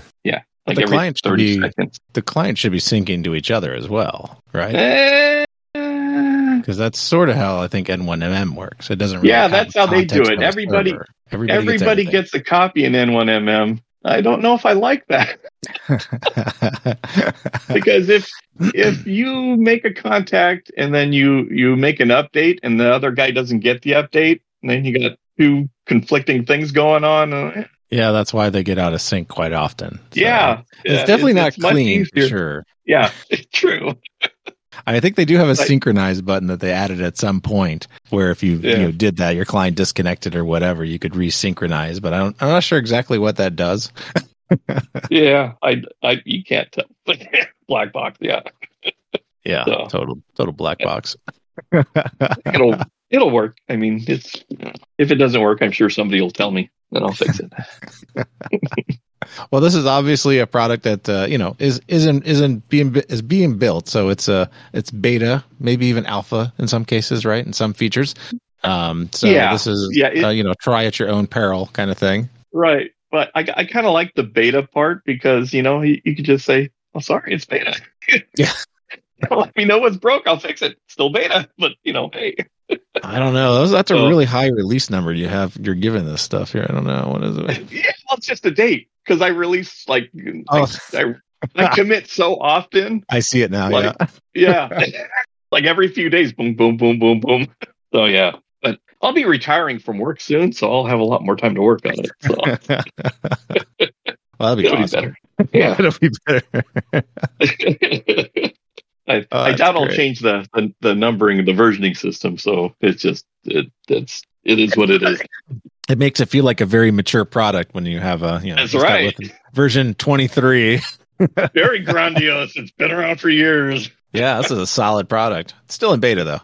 Like The every client should be- seconds. the client should be syncing to each other as well, right? Eh, Because that's sort of how I think N1MM works. It doesn't. Really Yeah, that's how they do it. Everybody- server. Everybody, everybody gets, gets a copy in N1MM. I don't know if I like that (laughs) because if if (laughs) you make a contact and then you you make an update and the other guy doesn't get the update, and then you got two conflicting things going on. yeah, that's why they get out of sync quite often. So, yeah, it's yeah, definitely not it's clean. For sure. Yeah, (laughs) true. I think they do have a Like- synchronize button that they added at some point where if you, Yeah. you know, did that, your client disconnected or whatever, you could resynchronize. But I don't, I'm not sure exactly what that does. (laughs) Yeah, I, I you can't tell. (laughs) Black box. Yeah, Yeah, So- total total black box. it'll (laughs) it'll work. I mean, it's if it doesn't work, I'm sure somebody will tell me, and I'll fix it. Well, this is obviously a product that uh, you know is isn't isn't being is being built, so it's a it's beta, maybe even alpha in some cases, right? In some features. Um, so Yeah. this is Yeah, it- uh, you know try at your own peril kind of thing. Right. But I, I kind of like the beta part because, you know, you, you could just say, oh, sorry, it's beta. Yeah. (laughs) (laughs) Let me know what's broke. I'll fix it. Still beta. But, you know, hey. (laughs) I don't know. That's a really high release number you have. You're giving this stuff here. I don't know what is it. (laughs) yeah, well, it's just a date because I release like, Oh. I, I I commit so often. I see it now. Like- yeah. Yeah. like every few days, boom, boom, boom, boom, boom. So yeah. But I'll be retiring from work soon, so I'll have a lot more time to work on it. So well, that'd be awesome. be better. Yeah. It'll be better. I, Oh, I doubt I'll change the, the the numbering, the versioning system. So it's just it it's it is what it is. (laughs) it makes it feel like a very mature product when you have a you know That's right. version 23 (laughs) Very grandiose. It's been around for years. yeah this is a solid product it's still in beta though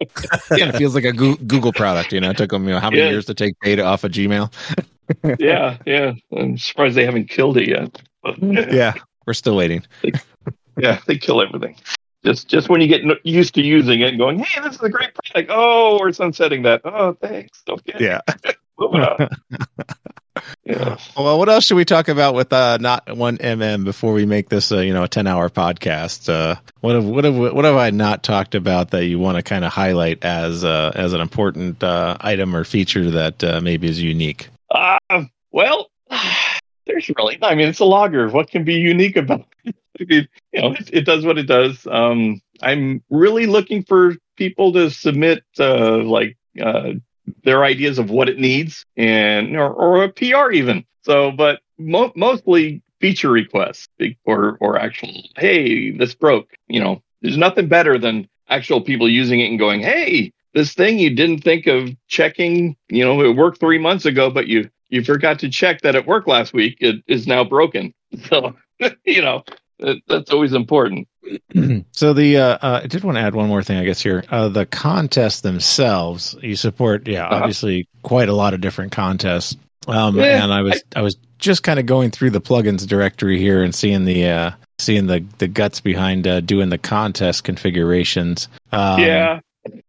(laughs) yeah it feels like a google product you know it took them you know how many Yeah. years to take beta off of gmail Yeah, yeah. I'm surprised they haven't killed it yet. But yeah we're still waiting (laughs) yeah, they kill everything. Just just when you get used to using it and going, hey, this is a great product. Oh, we're sunsetting that. Oh, thanks. Okay, yeah (laughs) moving (laughs) on. Yeah. well what else should we talk about with uh not one mm before we make this uh, you know a 10 hour podcast uh what have what have what have i not talked about that you want to kind of highlight as uh as an important uh item or feature that uh, maybe is unique Uh, well, (sighs) there's really, I mean, it's a logger. What can be unique about it? (laughs) You know, it, it does what it does. Um, I'm really looking for people to submit, uh, like, uh, their ideas of what it needs and, or, or a PR even. So, but mo- mostly feature requests or, or actual, hey, this broke. You know, there's nothing better than actual people using it and going, hey, this thing you didn't think of checking, you know, it worked three months ago, but you you forgot to check that it worked last week. It is now broken. (laughs) So, (laughs) you know, that's always important. (clears throat) so the uh, uh, I did want to add one more thing, I guess here. Uh, the contests themselves, you support, yeah, Uh-huh. obviously quite a lot of different contests. Um, Yeah, and I was I, was just kind of going through the plugins directory here and seeing the uh, seeing the the guts behind uh, doing the contest configurations. Um, yeah,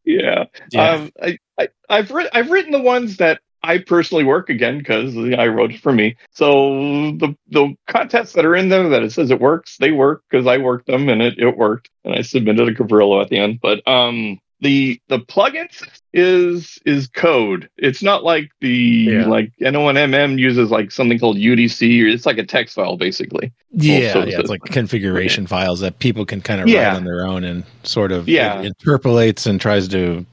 yeah. yeah. Um, I, I, I've written I've written the ones that I personally work again because I wrote it for me. So the the contests that are in there that it says it works, they work because I worked them and it, it worked, and I submitted a Cabrillo at the end. But um, the the plugins is is code. It's not like the Yeah. like N1MM uses like something called UDC. Or it's like a text file basically. Yeah, yeah, it's like configuration files that people can kind of Yeah. write on their own and sort of Yeah. interpolates and tries to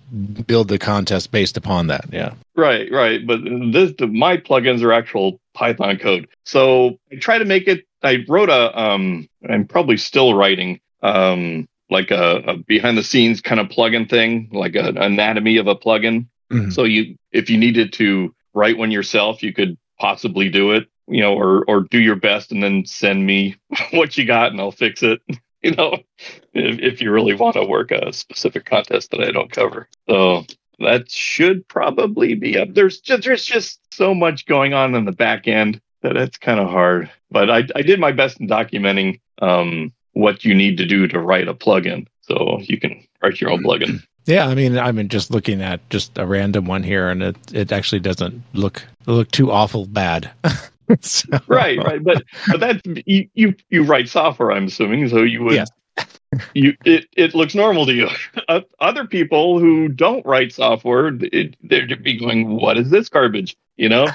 build the contest based upon that. Yeah. Right, right. But this, the, my plugins are actual Python code. So I try to make it. I wrote a. Um, I'm probably still writing. Um, like a, a behind the scenes kind of plugin thing, like an anatomy of a plugin. Mhm. So you, if you needed to write one yourself, you could possibly do it. You know, or or do your best and then send me (laughs) what you got and I'll fix it. (laughs) You know, if, if you really want to work a specific contest that I don't cover. So that should probably be up. There's just there's just so much going on in the back end that it's kind of hard. But I I did my best in documenting um what you need to do to write a plugin, so you can write your own mm-hmm. plugin. Yeah, I mean, I mean, just looking at just a random one here, and it it actually doesn't look look too awful bad. (laughs) So- right, right. But but that's you you you write software. I'm assuming so you would. Yes. (laughs) You it, it looks normal to you. Other people who don't write software, it, they'd be going, "What is this garbage?" You know.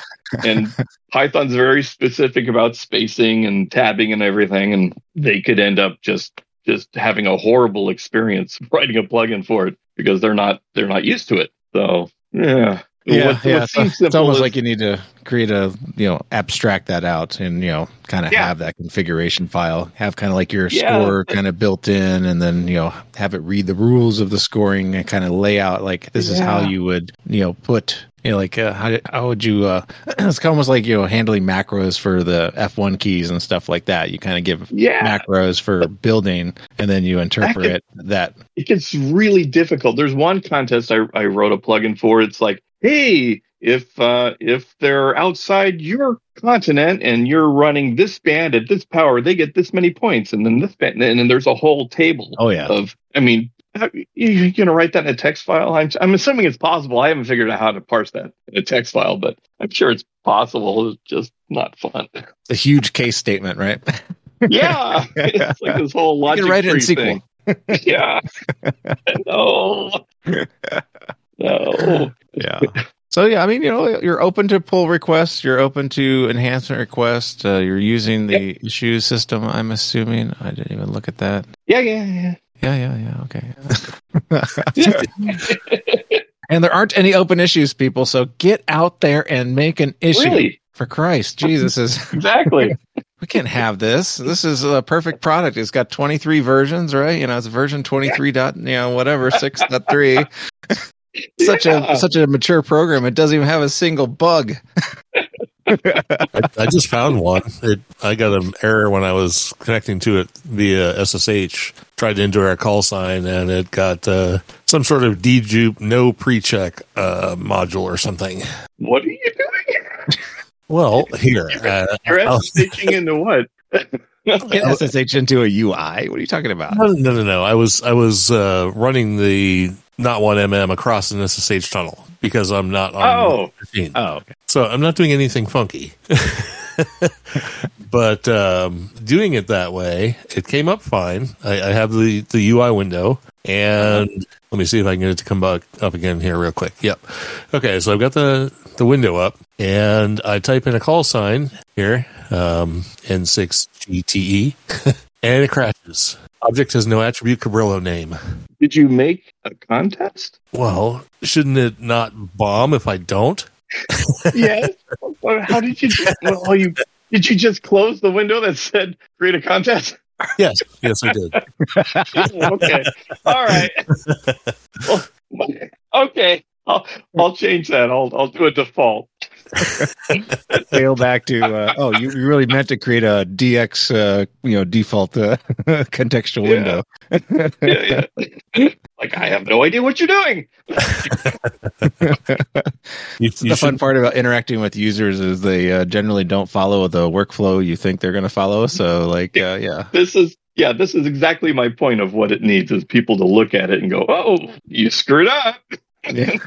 And (laughs) Python's very specific about spacing and tabbing and everything, and they could end up just just having a horrible experience (laughs) writing a plugin for it because they're not they're not used to it. So yeah, Yeah, What- yeah. what it's, seems it's almost is- like you need to create a you know abstract that out and you know kind of Yeah. have that configuration file, have kind of like your Yeah. score kind of built in, and then you know have it read the rules of the scoring and kind of lay out like this is how you would you know put you know like uh, how how would you uh (clears throat) it's almost like you know handling macros for the F1 keys and stuff like that. You kind of give yeah. macros for building, and then you interpret that. it gets really difficult. There's one contest I, I wrote a plugin for. It's like, hey, if uh, if they're outside your continent and you're running this band at this power, they get this many points, and then this band, and then there's a whole table Oh yeah, of. I mean, you- you're gonna write that in a text file? I'm I'm assuming it's possible. I haven't figured out how to parse that in a text file, but I'm sure it's possible. It's just not fun. it's a huge case statement, right? (laughs) yeah, (laughs) it's like this whole You logic can write it in SQL. yeah. (laughs) no. No. (laughs) Yeah. So yeah, I mean, you know, you're open to pull requests. You're open to enhancement requests. Uh, you're using the issues system. I'm assuming. I didn't even look at that. Yeah, yeah, yeah. Yeah, yeah, yeah. Okay. (laughs) and there aren't any open issues, people. So get out there and make an issue. Really? For Christ, Jesus is. (laughs) Exactly. we can't have this. This is a perfect product. It's got 23 versions, right? You know, it's version 23 dot, you know, whatever, 6.3. (laughs) such Yeah. a such a mature program. It doesn't even have a single bug. (laughs) I, I just found one. It, I got an error when I was connecting to it via SSH. Tried to enter a call sign, and it got uh, some sort of dejupe no pre-check uh, module or something. What are you doing? (laughs) Well, here uh, You're I'll- SSHing into what? Get SSH into a UI. What are you talking about? no, no, no, no. I was I was uh, running the not one mm across an SSH tunnel because I'm not on Oh. the machine. Oh, okay. So I'm not doing anything funky. (laughs) but um, doing it that way, it came up fine. I, I have the, the UI window, and let me see if I can get it to come back up again here real quick. Yep. Okay, so I've got the, the window up, and I type in a call sign here, um, N6GTE, E, (laughs) and it crashes. Object has no attribute Cabrillo name. Did you make a contest? Well, shouldn't it not bomb if I don't? (laughs) Yes. How did you? Well, you did you just close the window that said create a contest? Yes, yes, I did. (laughs) okay. All right. (laughs) Well, okay. I'll I'll change that. I'll I'll do a default. (laughs) Fail back to uh, oh, you, you really meant to create a DX, uh, you know, default uh, (laughs) contextual Yeah. window. (laughs) Yeah, yeah. like I have no idea what you're doing. You, the you fun part about interacting with users is they uh, generally don't follow the workflow you think they're going to follow. So, like, uh, yeah, This is yeah. This is exactly my point of what it needs is people to look at it and go, "Oh, you screwed up." (laughs) yeah.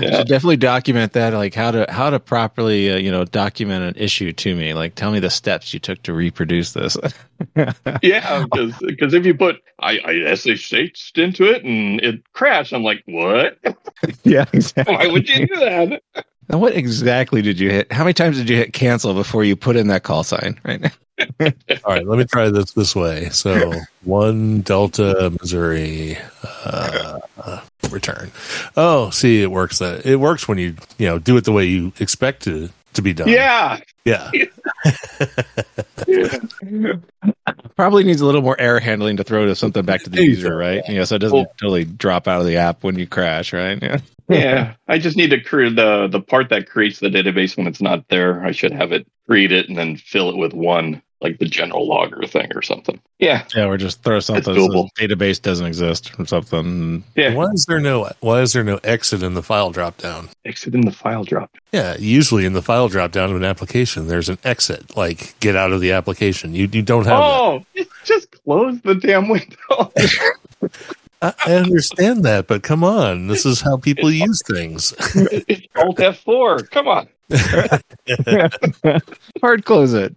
Yeah. Should definitely document that, like how to how to properly, uh, you know, document an issue to me. Like, tell me the steps you took to reproduce this. (laughs) Yeah, because if you put I, I SSH'd into it and it crashed, I'm like, what? yeah, exactly. (laughs) Why would you do that? Now, what exactly did you hit? How many times did you hit cancel before you put in that call sign? Right. Now? (laughs) All right, let me try this this way. So one Delta Missouri uh, uh, return. Oh, see, it works. That it works when you you know do it the way you expect to to be done. Yeah. Yeah. (laughs) Probably needs a little more error handling to throw to something back to the user, right? Yeah, so it doesn't Well- totally drop out of the app when you crash, right? Yeah. (laughs) Yeah. I just need to create the the part that creates the database when it's not there. I should have it create it and then fill it with one, like the general logger thing or something. Yeah. Yeah, or just throw something It's that says database doesn't exist or something. Yeah. Why is there no Why is there no exit in the file drop down? Exit in the file drop. Yeah, usually in the file drop down of an application, there's an exit, like get out of the application. You you don't have. that. Oh, just- just close the damn window. (laughs) I, I understand that, but come on, this is how people use things. it's Alt F4. Come on. (laughs) (laughs) Hard close it.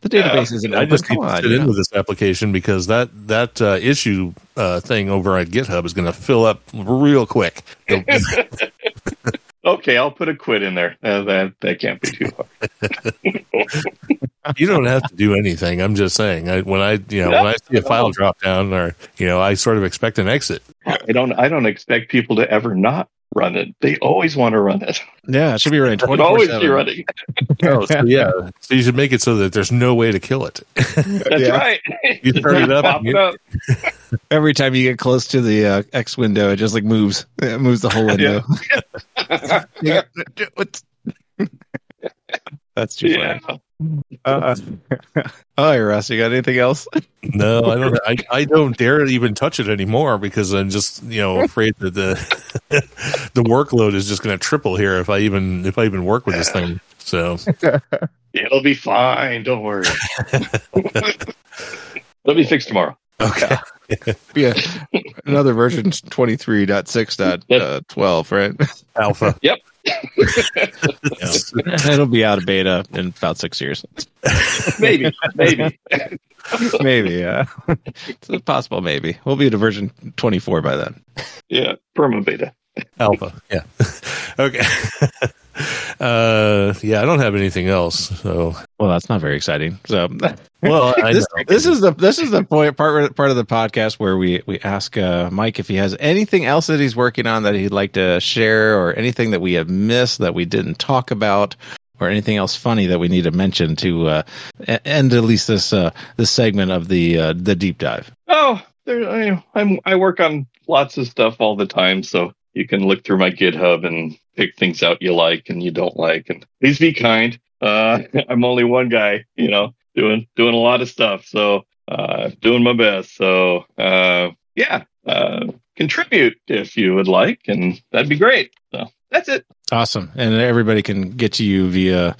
The database isn't I just Come need to on. fit you into this application because that that uh, issue uh, thing over at GitHub is going to fill up real quick. (laughs) Okay, I'll put a quit in there. Uh, that that can't be too hard. (laughs) (laughs) you don't have to do anything. I'm just saying. I, when I you know when I see a file drop down, or you know, I sort of expect an exit. I don't I don't expect people to ever not run it. They always want to run it. Yeah, it should be running (laughs) It should twenty four always be running. Oh, so yeah. So you should make it so that there's no way to kill it. That's Yeah. right. (laughs) You turn it up Pop and it you- up. (laughs) Every time you get close to the uh, X window, it just like moves. It moves the whole window. Yeah. What? That's too Yeah. funny. Uh, (laughs) all right, Russ, you got anything else? No, I don't. I, I don't dare even touch it anymore because I'm just you know afraid that the (laughs) the workload is just going to triple here if I even if I even work with this thing. So (laughs) It'll be fine. Don't worry. It'll be fixed tomorrow. okay, Yeah, another version 23.6.12, right? alpha. Yep. (laughs) It'll be out of beta in about six years. Maybe. Maybe. (laughs) Maybe, yeah. it's possible maybe. We'll be at a version 24 by then. Yeah. Perma beta. Alpha. Yeah. (laughs) okay. (laughs) uh, yeah, I don't have anything else. So, Well, that's not very exciting. So, (laughs) well, this, this is the this is the point part part of the podcast where we we ask uh, Mike if he has anything else that he's working on that he'd like to share, or anything that we have missed that we didn't talk about, or anything else funny that we need to mention to uh, end at least this uh, this segment of the uh, the deep dive. Oh, there, I, I'm I work on lots of stuff all the time, so you can look through my GitHub and pick things out you like and you don't like, and please be kind. Uh, (laughs) I'm only one guy, you know, doing doing a lot of stuff, so uh, doing my best. So uh, yeah, uh, contribute if you would like, and that'd be great. So that's it. Awesome, and everybody can get to you via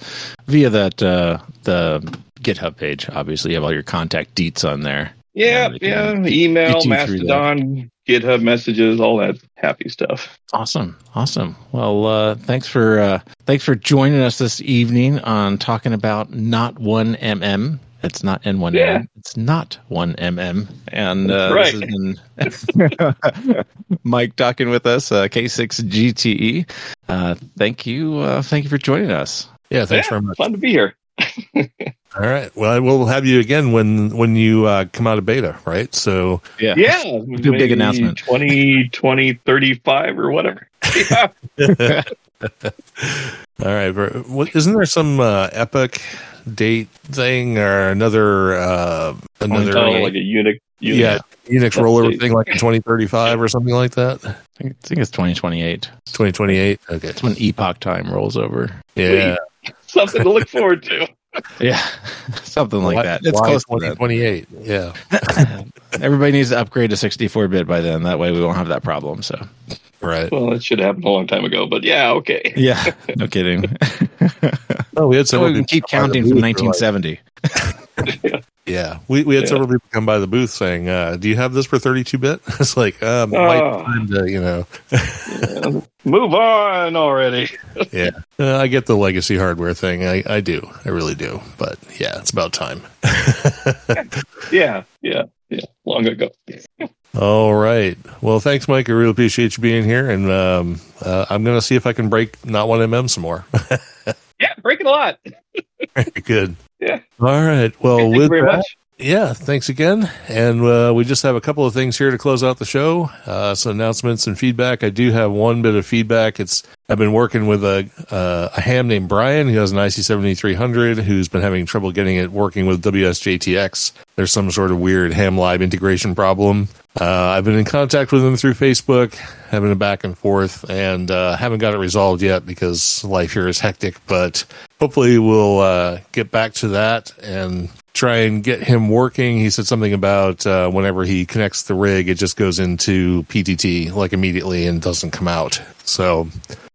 via that uh, the GitHub page. Obviously, you have all your contact deets on there. Yeah, yeah. Email. Mastodon, GitHub messages, all that happy stuff. Awesome, awesome. Well, uh, thanks for uh, thanks for joining us this evening on talking about not one mm. It's not N one Yeah. M. It's not one mm. And uh, Right. this has been (laughs) Mike talking with us, uh, K six GTE. Uh, thank you, uh, thank you for joining us. yeah, thanks Yeah, very much. Fun to be here. (laughs) All right. Well, we'll have you again when when you uh, come out of beta, right? So, Yeah, Yeah. do a big announcement. 20, 20, 35 or whatever. Yeah. (laughs) (laughs) all right. ver- what- Isn't there some uh, epic date thing or another uh, another Oh, like a Unix. Unix. yeah Unix rollover date. thing like in 2035 or something like that? I think, I think it's twenty twenty eight. 2028. Okay. It's when epoch time rolls over. Yeah. Something to look forward to. Yeah, (laughs) something like Why- that. It's why close to that. 2028. Yeah. (laughs) Everybody needs to upgrade to 64 bit by then. That way we won't have that problem. So, Right. Well, it should have happened a long time ago, but yeah, okay. (laughs) yeah, no kidding. Oh, we had so we can keep come by the counting from booth for, like- 1970. Yeah, we we had Yeah. several people come by the booth saying, uh, "Do you have this for 32 bit?" (laughs) It's like, um, it might Oh. be time to, you know, Yeah. (laughs) Move on already. (laughs) yeah. Uh, I get the legacy hardware thing. I I do. I really do. But yeah, it's about time. Yeah, yeah, yeah. Long ago. All right. Well, thanks, Mike. I really appreciate you being here, and um, uh, I'm going to see if I can break not one mm some more. Yeah, break it a lot. Good. Yeah. All right. Well, you with that, much. Yeah, thanks again. And uh, we just have a couple of things here to close out the show. Uh, some announcements and feedback. I do have one bit of feedback. It's I've been working with a uh, a ham named Brian who has an IC seventy three hundred who's been having trouble getting it working with WSJTX. There's some sort of weird Hamlib integration problem. Uh, I've been in contact with him through Facebook, having a back and forth, and uh, haven't got it resolved yet because life here is hectic. But hopefully, we'll uh, get back to that and try and get him working. He said something about uh, whenever he connects the rig, it just goes into PTT like immediately and doesn't come out. So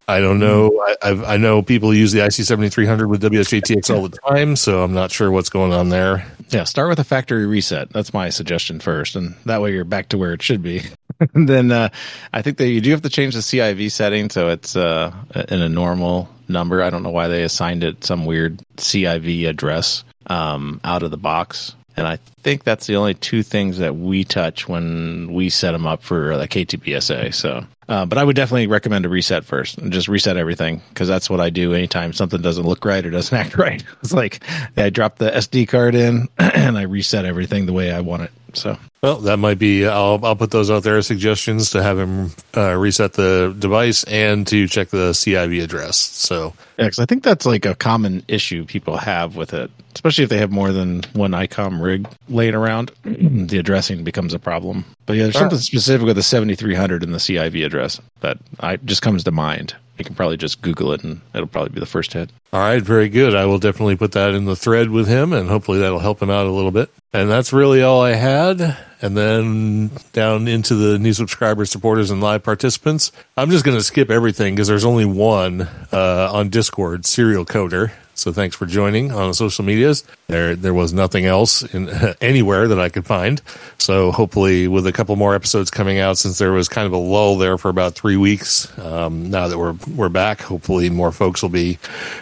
I don't know. I, I've, I know people use the IC7300 with WSJTX all the (laughs) time, so I'm not sure what's going on there. Yeah, start with a factory reset. That's my suggestion first, and that way you're back to where it should be. (laughs) then uh, I think that you do have to change the CIV setting so it's uh, in a normal number. I don't know why they assigned it some weird CIV address um, out of the box. And I think that's the only two things that we touch when we set them up for the KTPSA. So, uh, but I would definitely recommend a reset first and just reset everything because that's what I do anytime something doesn't look right or doesn't (laughs) act right. It's like I drop the SD card in (clears throat) and I reset everything the way I want it. So, Well, that might be. I'll I'll put those out there as suggestions to have him uh, reset the device and to check the CIV address. So yeah, because I think that's like a common issue people have with it, especially if they have more than one ICOM rig laying around. (clears throat) the addressing becomes a problem. But yeah, there's something specific with the 7300 and the CIV address that I just comes to mind. You can probably just Google it and it'll probably be the first hit. All right, very good. I will definitely put that in the thread with him, and hopefully that'll help him out a little bit. And that's really all I had. And then down into the new subscribers, supporters, and live participants. I'm just going to skip everything because there's only one uh, on Discord, Serial Coder. So thanks for joining on the social medias. There, there was nothing else in (laughs) anywhere that I could find. So hopefully, with a couple more episodes coming out, since there was kind of a lull there for about three weeks, um, now that we're we're back, hopefully more folks will be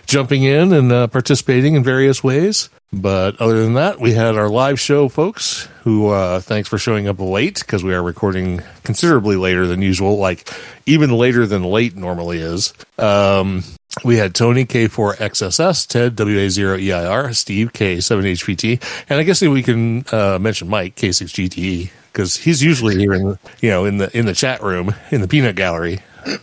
jumping in and uh, participating in various ways. But other than that, we had our live show, folks, who, uh, thanks for showing up late because we are recording considerably later than usual, like even later than late normally is. Um, we had Tony K4XSS, Ted WA0EIR, Steve K7HPT, and I guess we can uh, mention Mike K6GTE because he's usually here in the, you know in the in the chat room in the peanut gallery,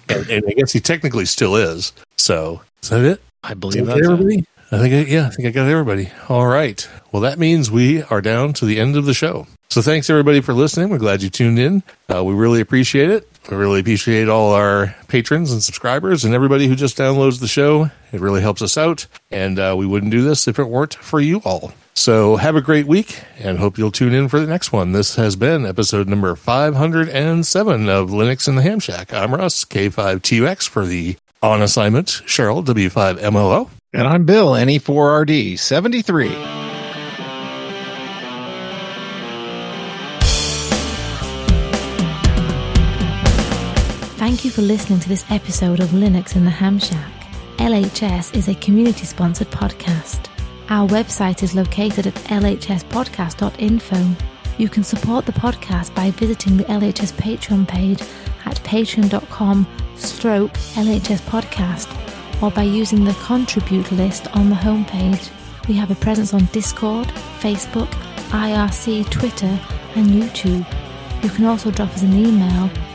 and, and I guess he technically still is. So is that it? I believe that's it. everybody. I think I, yeah, I think I got everybody. All right. Well, that means we are down to the end of the show. So thanks everybody for listening. We're glad you tuned in. Uh, we really appreciate it. We really appreciate all our patrons and subscribers and everybody who just downloads the show. It really helps us out, and uh, we wouldn't do this if it weren't for you all. So have a great week and hope you'll tune in for the next one. This has been episode number 507 of Linux in the Ham Shack. I'm Russ, K5TUX for the on assignment, Cheryl, W5MLO. And I'm Bill, NE4RD73. Thank you for listening to this episode of Linux in the Ham Shack. LHS is a community sponsored podcast. Our website is located at lhspodcast.info. You can support the podcast by visiting the LHS Patreon page at patreon.com stroke LHS podcast or by using the contribute list on the homepage. We have a presence on Discord, Facebook, IRC, Twitter, and YouTube. You can also drop us an email